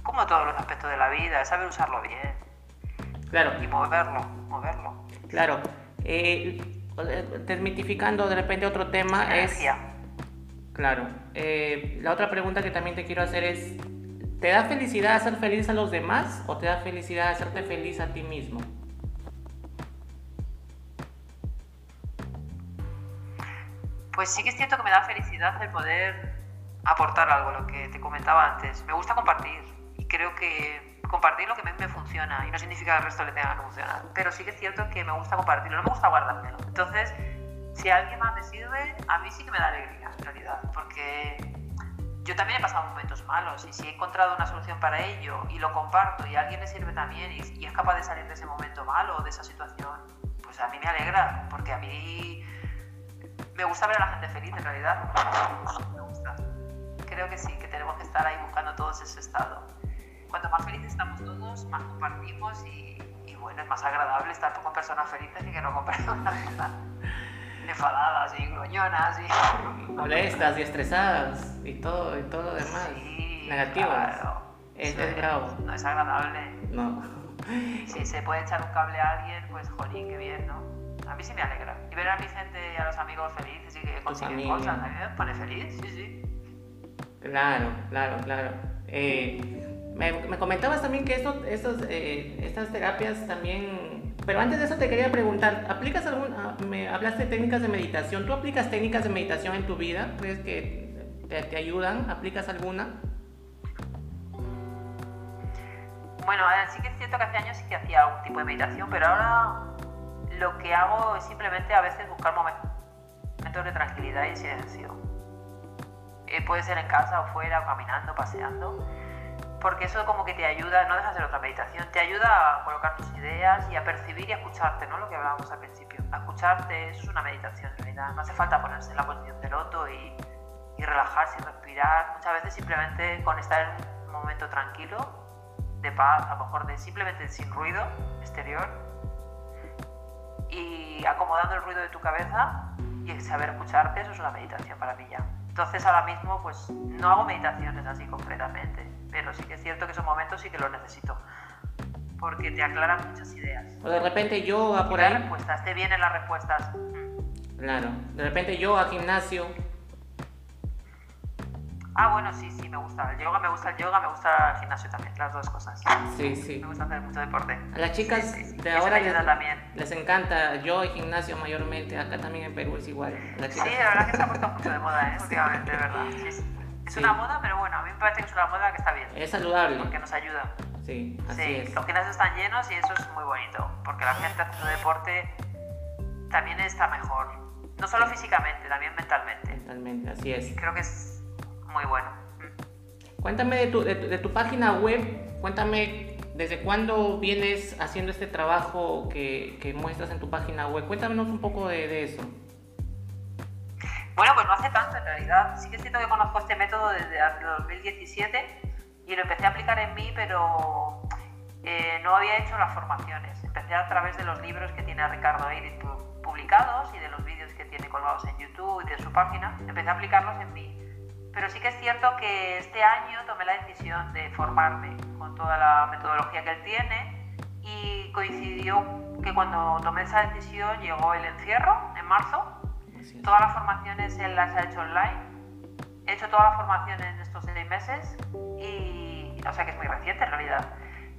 Como todos los aspectos de la vida, es saber usarlo bien. Claro. Y moverlo, moverlo. Claro. Eh, desmitificando de repente otro tema es Claro. Eh, la otra pregunta que también te quiero hacer es, ¿te da felicidad hacer feliz a los demás o te da felicidad hacerte feliz a ti mismo? Pues sí que es cierto que me da felicidad el poder aportar algo, lo que te comentaba antes. Me gusta compartir y creo que compartir lo que a mí me funciona y no significa que al resto le tenga que funcionar. Pero sí que es cierto que me gusta compartirlo, no me gusta guardármelo. Entonces, si alguien más me sirve, a mí sí que me da alegría, en realidad, porque yo también he pasado momentos malos y si he encontrado una solución para ello y lo comparto y alguien le sirve también y, es capaz de salir de ese momento malo o de esa situación, pues a mí me alegra, porque a mí me gusta ver a la gente feliz en realidad. Me gusta. Creo que sí, que tenemos que estar ahí buscando todos ese estado. Cuanto más felices estamos todos, más compartimos y, y bueno, es más agradable estar con personas felices y que no con [laughs] personas enfadadas y gruñonas y [laughs] molestas y estresadas y todo y todo lo demás. Sí, negativas. es, bravo. No es agradable. No. Si se puede echar un cable a alguien pues jolín qué bien no a mí sí me alegra y ver a mi gente y a los amigos felices y que consiguen cosas a mí me pone feliz sí sí claro claro claro Eh, me, comentabas también que esto, estos, eh, estas terapias también... Pero antes de eso te quería preguntar, ¿aplicas algún... Ah, me hablaste de técnicas de meditación, ¿tú aplicas técnicas de meditación en tu vida? ¿Crees que te, te ayudan? ¿Aplicas alguna? Bueno, sí que es cierto que hace años sí que hacía algún tipo de meditación, pero ahora lo que hago es simplemente a veces buscar momentos de tranquilidad y silencio. Eh, puede ser en casa o fuera, o caminando, paseando, porque eso como que te ayuda, no dejas de ser otra meditación, te ayuda a colocar tus ideas y a percibir y a escucharte, ¿no? Lo que hablábamos al principio. A escucharte, es una meditación en realidad. No hace falta ponerse en la posición del loto y, y relajarse y respirar. Muchas veces simplemente con estar en un momento tranquilo, de paz, a lo mejor de simplemente sin ruido exterior, y acomodando el ruido de tu cabeza y saber escucharte, eso es una meditación para mí ya. Entonces ahora mismo pues no hago meditaciones así completamente, pero sí que es cierto que esos momentos sí que los necesito, porque te aclaran muchas ideas. O de repente yo a por ahí... respuestas, te vienen las respuestas. Claro, de repente yo a gimnasio Ah, bueno, sí, sí, me gusta. El yoga, me gusta el yoga, me gusta el gimnasio también, las dos cosas. Sí, sí. Me gusta hacer mucho deporte. A las chicas de ahora les, también. les encanta yo y gimnasio mayormente. Acá también en Perú es igual. Sí, la verdad que se ha puesto mucho de moda, ¿eh? últimamente, de verdad. Sí, Es una moda, pero bueno, a mí me parece que es una moda que está bien. Es saludable. Porque nos ayuda. Sí, así sí, es. los gimnasios están llenos y eso es muy bonito, porque la gente haciendo deporte también está mejor. No solo físicamente, también mentalmente. Mentalmente, así es. creo que es muy bueno. Cuéntame de tu, de, tu, página web, cuéntame desde cuándo vienes haciendo este trabajo que, que muestras en tu página web. Cuéntanos un poco de, de, eso. Bueno, pues no hace tanto en realidad. Sí que siento que conozco este método desde hace 2017 y lo empecé a aplicar en mí, pero eh, no había hecho las formaciones. Empecé a través de los libros que tiene Ricardo Iris publicados y de los vídeos que tiene colgados en YouTube y de su página. Empecé a aplicarlos en mí pero sí que es cierto que este año tomé la decisión de formarme con toda la metodología que él tiene y coincidió que cuando tomé esa decisión llegó el encierro en marzo. Todas las formaciones él las ha hecho online. He hecho toda la formación en estos seis meses y, o sea que es muy reciente en realidad.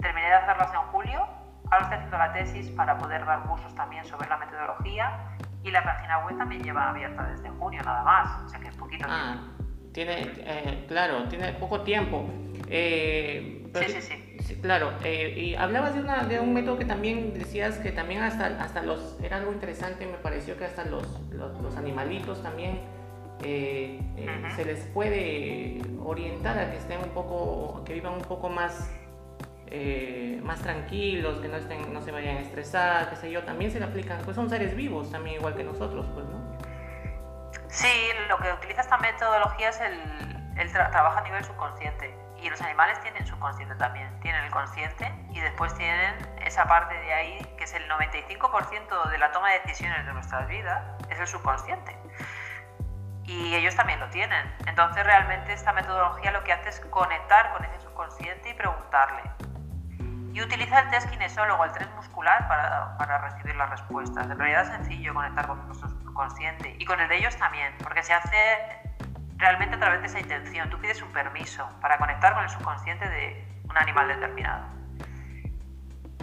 Terminé de hacerlas en julio. Ahora estoy haciendo la tesis para poder dar cursos también sobre la metodología y la página web también lleva abierta desde junio nada más, o sea que es poquito ah. tiempo. Tiene, eh, claro, tiene poco tiempo. Eh, sí, sí, sí, Claro, eh, y hablabas de, una, de un método que también decías que también hasta, hasta los, era algo interesante, me pareció que hasta los, los, animalitos también se les puede orientar a que estén un poco, que vivan un poco más, más tranquilos, que no, estén, no se vayan a estresar, qué sé yo, también se le aplican, pues son seres vivos también igual que nosotros, pues, ¿no? Sí, lo que utiliza esta metodología es el, el trabajo a nivel subconsciente. Y los animales tienen subconsciente también. Tienen el consciente y después tienen esa parte de ahí que es el 95% de la toma de decisiones de nuestras vidas, es el subconsciente. Y ellos también lo tienen. Entonces realmente esta metodología lo que hace es conectar con ese subconsciente y preguntarle. Y utiliza el test kinesiólogo, el test muscular, para, para recibir las respuestas. En realidad es sencillo conectar con nuestros consciente y con el de ellos también, porque se hace realmente a través de esa intención. Tú pides un permiso para conectar con el subconsciente de un animal determinado.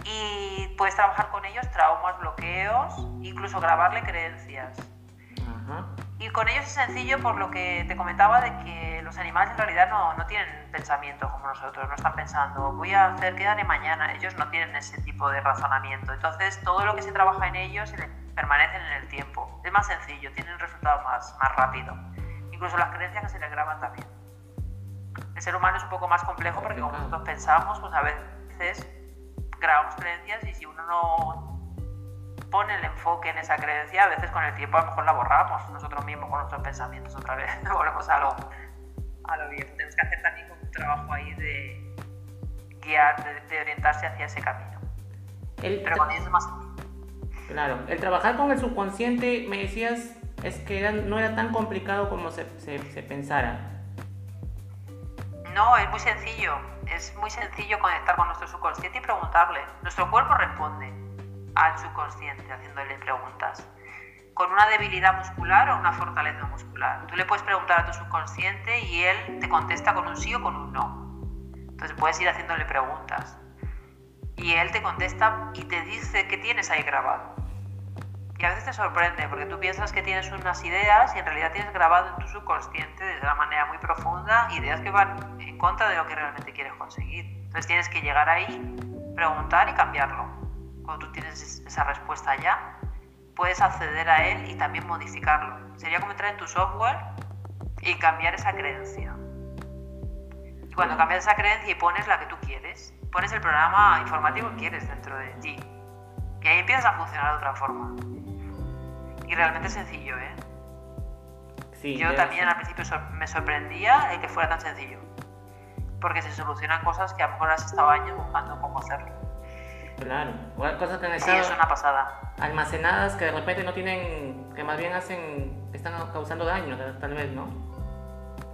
Y puedes trabajar con ellos traumas, bloqueos, incluso grabarle creencias. Y con ellos es sencillo por lo que te comentaba de que los animales en realidad no, no tienen pensamiento como nosotros, no están pensando, voy a hacer que de mañana, ellos no tienen ese tipo de razonamiento. Entonces todo lo que se trabaja en ellos permanecen en el tiempo. Es más sencillo, tienen resultados más, más rápido. Incluso las creencias que se les graban también. El ser humano es un poco más complejo porque como nosotros pensamos, pues a veces grabamos creencias y si uno no pone el enfoque en esa creencia, a veces con el tiempo a lo mejor la borramos nosotros mismos con nuestros pensamientos otra vez, [laughs] volvemos a lo, a lo viejo. Tenemos que hacer también un trabajo ahí de guiar, de, orientarse hacia ese camino. Pero con ellos es más Claro, el trabajar con el subconsciente, me decías, es que no era tan complicado como se, se, pensara. No, es muy sencillo. Es muy sencillo conectar con nuestro subconsciente y preguntarle. Nuestro cuerpo responde al subconsciente haciéndole preguntas. Con una debilidad muscular o una fortaleza muscular. Tú le puedes preguntar a tu subconsciente y él te contesta con un sí o con un no. Entonces puedes ir haciéndole preguntas. Y él te contesta y te dice qué tienes ahí grabado. Y a veces te sorprende porque tú piensas que tienes unas ideas y en realidad tienes grabado en tu subconsciente de una manera muy profunda ideas que van en contra de lo que realmente quieres conseguir. Entonces tienes que llegar ahí, preguntar y cambiarlo. Cuando tú tienes esa respuesta ya, puedes acceder a él y también modificarlo. Sería como entrar en tu software y cambiar esa creencia. Y cuando cambias esa creencia y pones la que tú quieres, pones el programa informativo que quieres dentro de ti. Y ahí empiezas a funcionar de otra forma. Y realmente es sencillo, ¿eh? Sí, Yo también ser. al principio sor- me sorprendía el que fuera tan sencillo. Porque se solucionan cosas que a lo mejor has estado años buscando cómo hacerlo. Claro. O hay cosas que han Sí, estado es una pasada. almacenadas que de repente no tienen, que más bien hacen, están causando daño, tal vez, ¿no?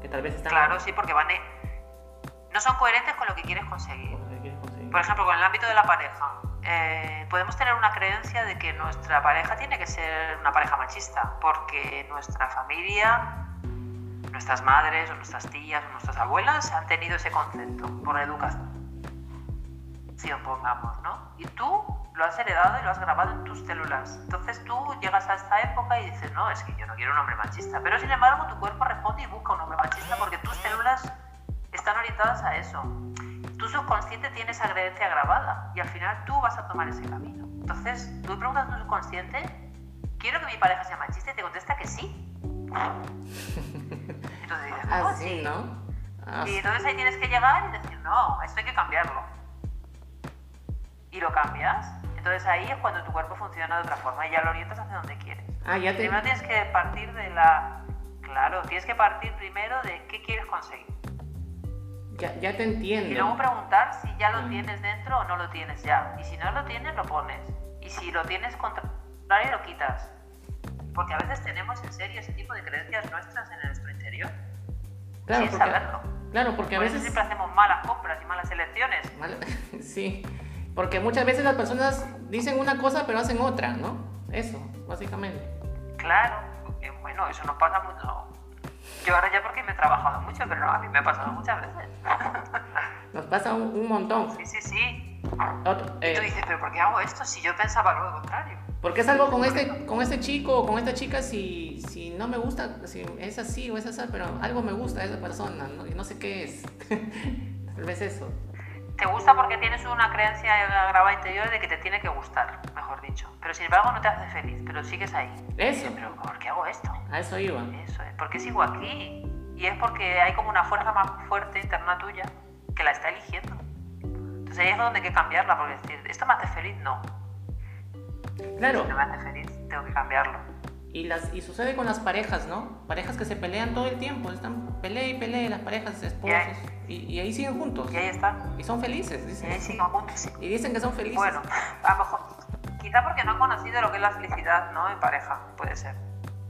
Que tal vez están... Claro, sí, porque van de- no son coherentes con lo que quieres conseguir. con lo que quieres conseguir. Por ejemplo, con el ámbito de la pareja, eh, podemos tener una creencia de que nuestra pareja tiene que ser una pareja machista, porque nuestra familia, nuestras madres o nuestras tías o nuestras abuelas han tenido ese concepto por educación, pongamos, ¿no? Y tú lo has heredado y lo has grabado en tus células. Entonces tú llegas a esta época y dices, no, es que yo no quiero un hombre machista. Pero sin embargo, tu cuerpo responde y busca un hombre machista porque tus células están orientadas a eso. Tu subconsciente tiene esa creencia grabada y al final tú vas a tomar ese camino. Entonces, tú preguntas a tu subconsciente, ¿quiero que mi pareja sea machista? Y te contesta que sí. [laughs] Entonces dices, ¿cómo Así, así? ¿no? Y entonces ahí tienes que llegar y decir, no, esto hay que cambiarlo. Y lo cambias. Entonces ahí es cuando tu cuerpo funciona de otra forma y ya lo orientas hacia donde quieres. Ah, ya te... Primero tienes que partir de la... Claro, tienes que partir primero de qué quieres conseguir. Ya, ya te Y entiendo. luego preguntar si ya lo Mm. tienes dentro o no lo tienes ya. Y si no lo tienes, lo pones. Y si lo tienes contrario, lo quitas. Porque a veces tenemos en serio ese tipo de creencias nuestras en nuestro interior. Claro, sin porque, saberlo. claro, porque a Por eso veces... siempre hacemos malas compras y malas elecciones. Mal- [laughs] Sí, porque muchas veces las personas dicen una cosa pero hacen otra, ¿no? Eso, básicamente. Claro, porque, bueno, eso nos pasa mucho. Yo ahora ya porque me he trabajado mucho, pero no, a mí me ha pasado muchas veces. [laughs] Nos pasa un, un montón. Sí, sí, sí. Otro- Y tú eh, dices, pero ¿por qué hago esto si yo pensaba lo contrario? porque es algo con este, con este chico o con esta chica si, si no me gusta, si es así o es así, pero algo me gusta de esa persona, ¿no? No sé qué es. [laughs] Tal vez eso. Te gusta porque tienes una creencia grabada interior de que te tiene que gustar, mejor dicho. Pero sin embargo no te hace feliz, pero sigues ahí. Eso, Pero ¿por qué hago esto? a eso iba. Eso es, ¿por qué sigo aquí? Y es porque hay como una fuerza más fuerte interna tuya que la está eligiendo. Entonces ahí es donde hay que cambiarla, porque decir, ¿esto me hace feliz? No. Claro, Si no me hace feliz, tengo que cambiarlo. Y, las, y sucede con las parejas, ¿no? Parejas que se pelean todo el tiempo, están pelea y pelea, las parejas, esposos, y, y ahí siguen juntos. Y ahí están. Y son felices, Y dicen. ahí siguen juntos. Y dicen que son felices. Bueno, a lo mejor, quizá porque no han conocido lo que es la felicidad, ¿no? En pareja, puede ser.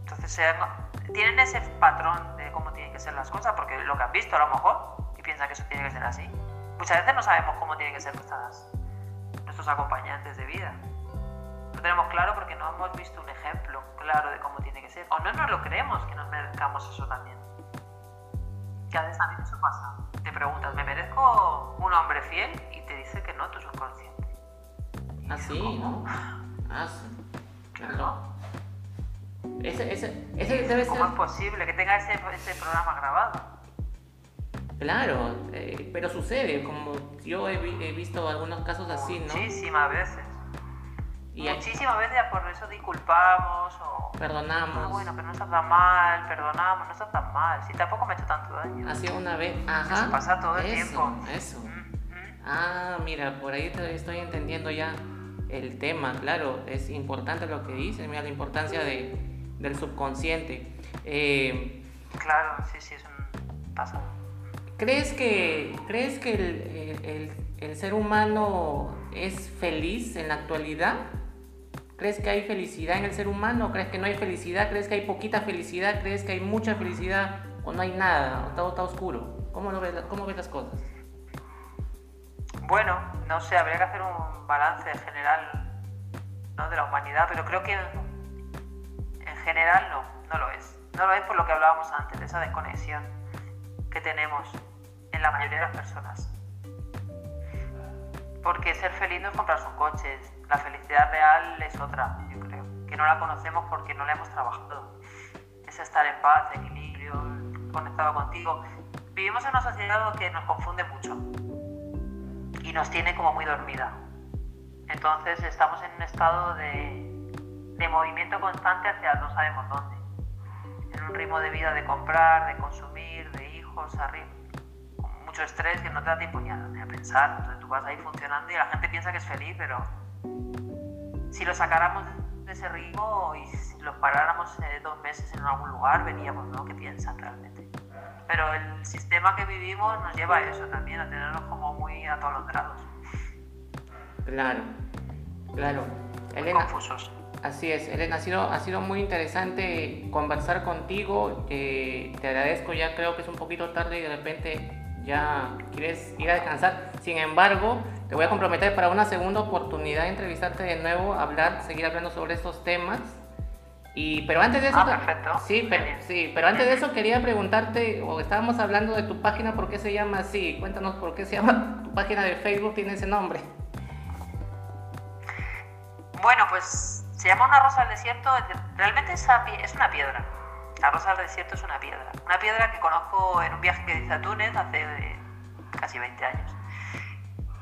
Entonces, se han- tienen ese patrón de cómo tienen que ser las cosas, porque lo que han visto a lo mejor, y piensan que eso tiene que ser así. Muchas veces no sabemos cómo tienen que ser nuestras, nuestros acompañantes de vida. Tenemos claro porque no hemos visto un ejemplo claro de cómo tiene que ser. O no nos lo creemos que nos merezcamos eso también. Que a veces también eso pasa. Te preguntas, ¿me merezco un hombre fiel? Y te dice que no, tu subconsciente. Así, ¿no? [laughs] Ah, sí. Claro. Ese, ese, ese debe ser. ¿Cómo es posible que tenga ese, ese programa grabado? Claro, eh, pero sucede, como yo he, vi- he visto algunos casos así, ¿no? Muchísimas veces. Y Muchísimas veces por eso disculpamos o... Ah, perdonamos. bueno, pero no está tan mal, perdonamos, no está tan mal. Si tampoco me ha hecho tanto daño. Así una vez, ajá. Eso pasa todo el eso, tiempo. Eso. Mm. Ah, mira, por ahí te- estoy entendiendo ya el tema, claro, es importante lo que dice, mira la importancia de, del subconsciente. Eh, Claro, sí, sí, es un... pasa. ¿Crees que, ¿crees que el, el- el- el ser humano es feliz en la actualidad? ¿Crees que hay felicidad en el ser humano? ¿Crees que no hay felicidad? ¿Crees que hay poquita felicidad? ¿Crees que hay mucha felicidad? ¿O no hay nada? ¿O todo está oscuro? ¿Cómo, lo ves, cómo ves las cosas? Bueno, no sé, habría que hacer un balance general ¿no? de la humanidad, pero creo que en general no, no lo es. No lo es por lo que hablábamos antes, de esa desconexión que tenemos en la mayoría de las personas. Porque ser feliz no es comprarse un coche, la felicidad real es otra, yo creo, que no la conocemos porque no la hemos trabajado. Es estar en paz, equilibrio, conectado contigo. Vivimos en una sociedad que nos confunde mucho y nos tiene como muy dormida. Entonces estamos en un estado de, de movimiento constante hacia no sabemos dónde. En un ritmo de vida de comprar, de consumir, de hijos, arriba mucho estrés que no te da tiempo ni a, pensar. Entonces tú vas ahí funcionando y la gente piensa que es feliz, pero si lo sacáramos de ese ritmo y si lo paráramos eh, dos meses en algún lugar, veníamos, ¿no? ¿Qué piensan realmente? Pero el sistema que vivimos nos lleva a eso también, a tenernos como muy atolondrados. Claro, claro. Elena, confusos. Así es, Elena, ha sido, ha sido muy interesante conversar contigo. Eh, te agradezco, ya creo que es un poquito tarde y de repente ya quieres ir a descansar. Sin embargo, te voy a comprometer para una segunda oportunidad de entrevistarte de nuevo, hablar, seguir hablando sobre estos temas. Y, pero antes de eso, ah, perfecto. Sí, pero, sí, pero antes de eso quería preguntarte, o estábamos hablando de tu página, ¿por qué se llama así? Cuéntanos por qué se llama [laughs] tu página de Facebook, tiene ese nombre. Bueno, pues se llama Una Rosa del Desierto, realmente es una piedra. La rosa del desierto es una piedra. Una piedra que conozco en un viaje que hice a Túnez hace eh, casi 20 años.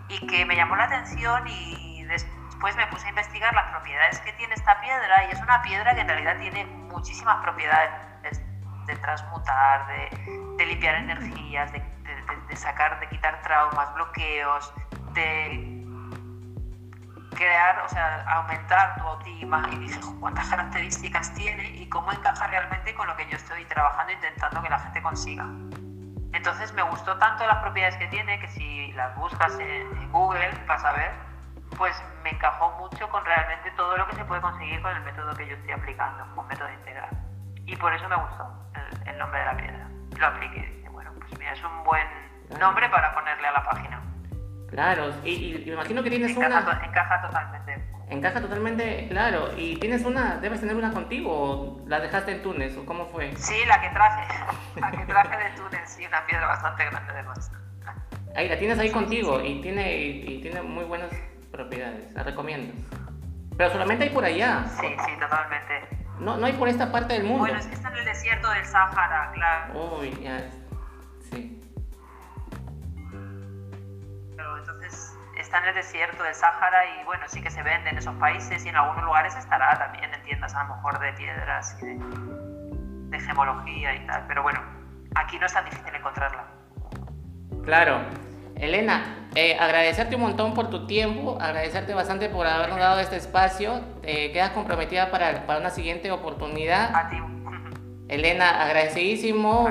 Y que me llamó la atención y después me puse a investigar las propiedades que tiene esta piedra. Y es una piedra que en realidad tiene muchísimas propiedades de, transmutar, de, limpiar energías, de, de sacar, de quitar traumas, bloqueos, de crear, o sea, aumentar tu autoestima y dije, cuántas características tiene y cómo encaja realmente con lo que yo estoy trabajando intentando que la gente consiga. Entonces me gustó tanto las propiedades que tiene que si las buscas en, Google para saber, pues me encajó mucho con realmente todo lo que se puede conseguir con el método que yo estoy aplicando, un método integral. Y por eso me gustó el, nombre de la piedra. Lo apliqué. bueno, pues mira, es un buen nombre para ponerle a la página. Claro, y, me imagino que tienes una... Encaja totalmente. Encaja totalmente, claro. ¿Y tienes una, debes tener una contigo o la dejaste en Túnez o cómo fue? Sí, la que traje, [laughs] la que traje de Túnez, sí, una piedra bastante grande de más. Ahí la tienes ahí contigo y tiene, y, tiene muy buenas propiedades, la recomiendo. Pero solamente hay por allá. Sí, sí, totalmente. No, no hay por esta parte del mundo. Bueno, es que está en el desierto del Sáhara, claro. Uy, ya, sí. Está en el desierto del Sáhara y bueno, sí que se vende en esos países y en algunos lugares estará también en tiendas a lo mejor de piedras y de, gemología y tal, pero bueno, aquí no es tan difícil encontrarla. Claro. Elena, eh, agradecerte un montón por tu tiempo, agradecerte bastante por habernos dado este espacio. Quedas comprometida para, para una siguiente oportunidad. A ti. Elena, agradecidísimo.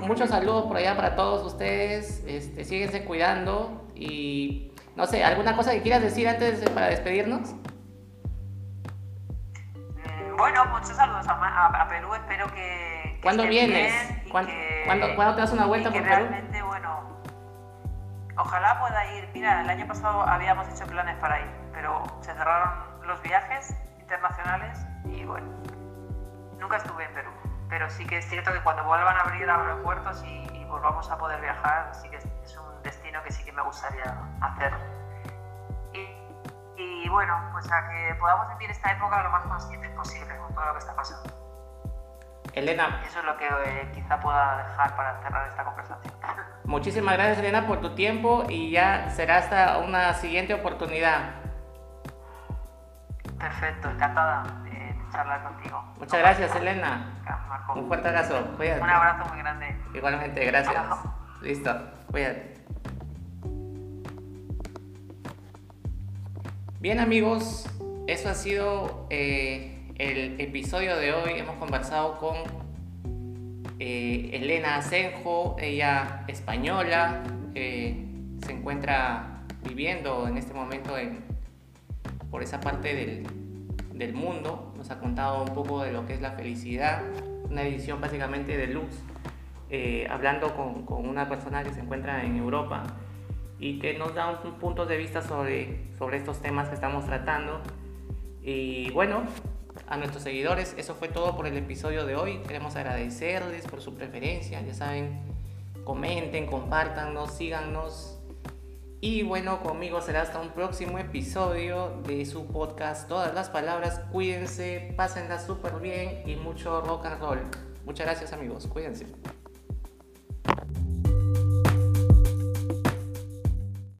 muchos saludos por allá para todos ustedes. Este, síguense cuidando y no sé, ¿alguna cosa que quieras decir antes para despedirnos? Mm, bueno, muchos saludos a, Perú. Espero que. ¿Cuándo vienes? ¿Cuándo, te das una vuelta por Perú? Realmente, bueno, ojalá pueda ir. Mira, el año pasado habíamos hecho planes para ir, pero se cerraron los viajes internacionales y bueno Nunca estuve en Perú, pero sí que es cierto que cuando vuelvan a abrir aeropuertos y, y volvamos a poder viajar, sí que es, un destino que sí que me gustaría hacer. Y, bueno, pues a que podamos vivir esta época lo más conscientes posible con todo lo que está pasando. Elena. Eso es lo que eh, quizá pueda dejar para cerrar esta conversación. [laughs] Muchísimas gracias Elena por tu tiempo y ya será hasta una siguiente oportunidad. Perfecto, encantada charlar contigo. Muchas gracias, Elena. Un fuerte abrazo. Cuídate. Un abrazo muy grande. Igualmente, gracias. Listo, cuídate. Bien amigos, eso ha sido eh, el episodio de hoy. Hemos conversado con eh, Elena Asenjo, ella española, se encuentra viviendo en este momento en, por esa parte del, del mundo, nos ha contado un poco de lo que es la felicidad, una edición básicamente de luz, eh, hablando con, una persona que se encuentra en Europa y que nos da un, punto de vista sobre, sobre estos temas que estamos tratando. Y bueno, a nuestros seguidores, eso fue todo por el episodio de hoy. Queremos agradecerles por su preferencia, ya saben, comenten, compártanos, síganos y bueno, conmigo será hasta un próximo episodio de su podcast Todas las Palabras. Cuídense, pásenla súper bien y mucho rock and roll. Muchas gracias amigos, cuídense.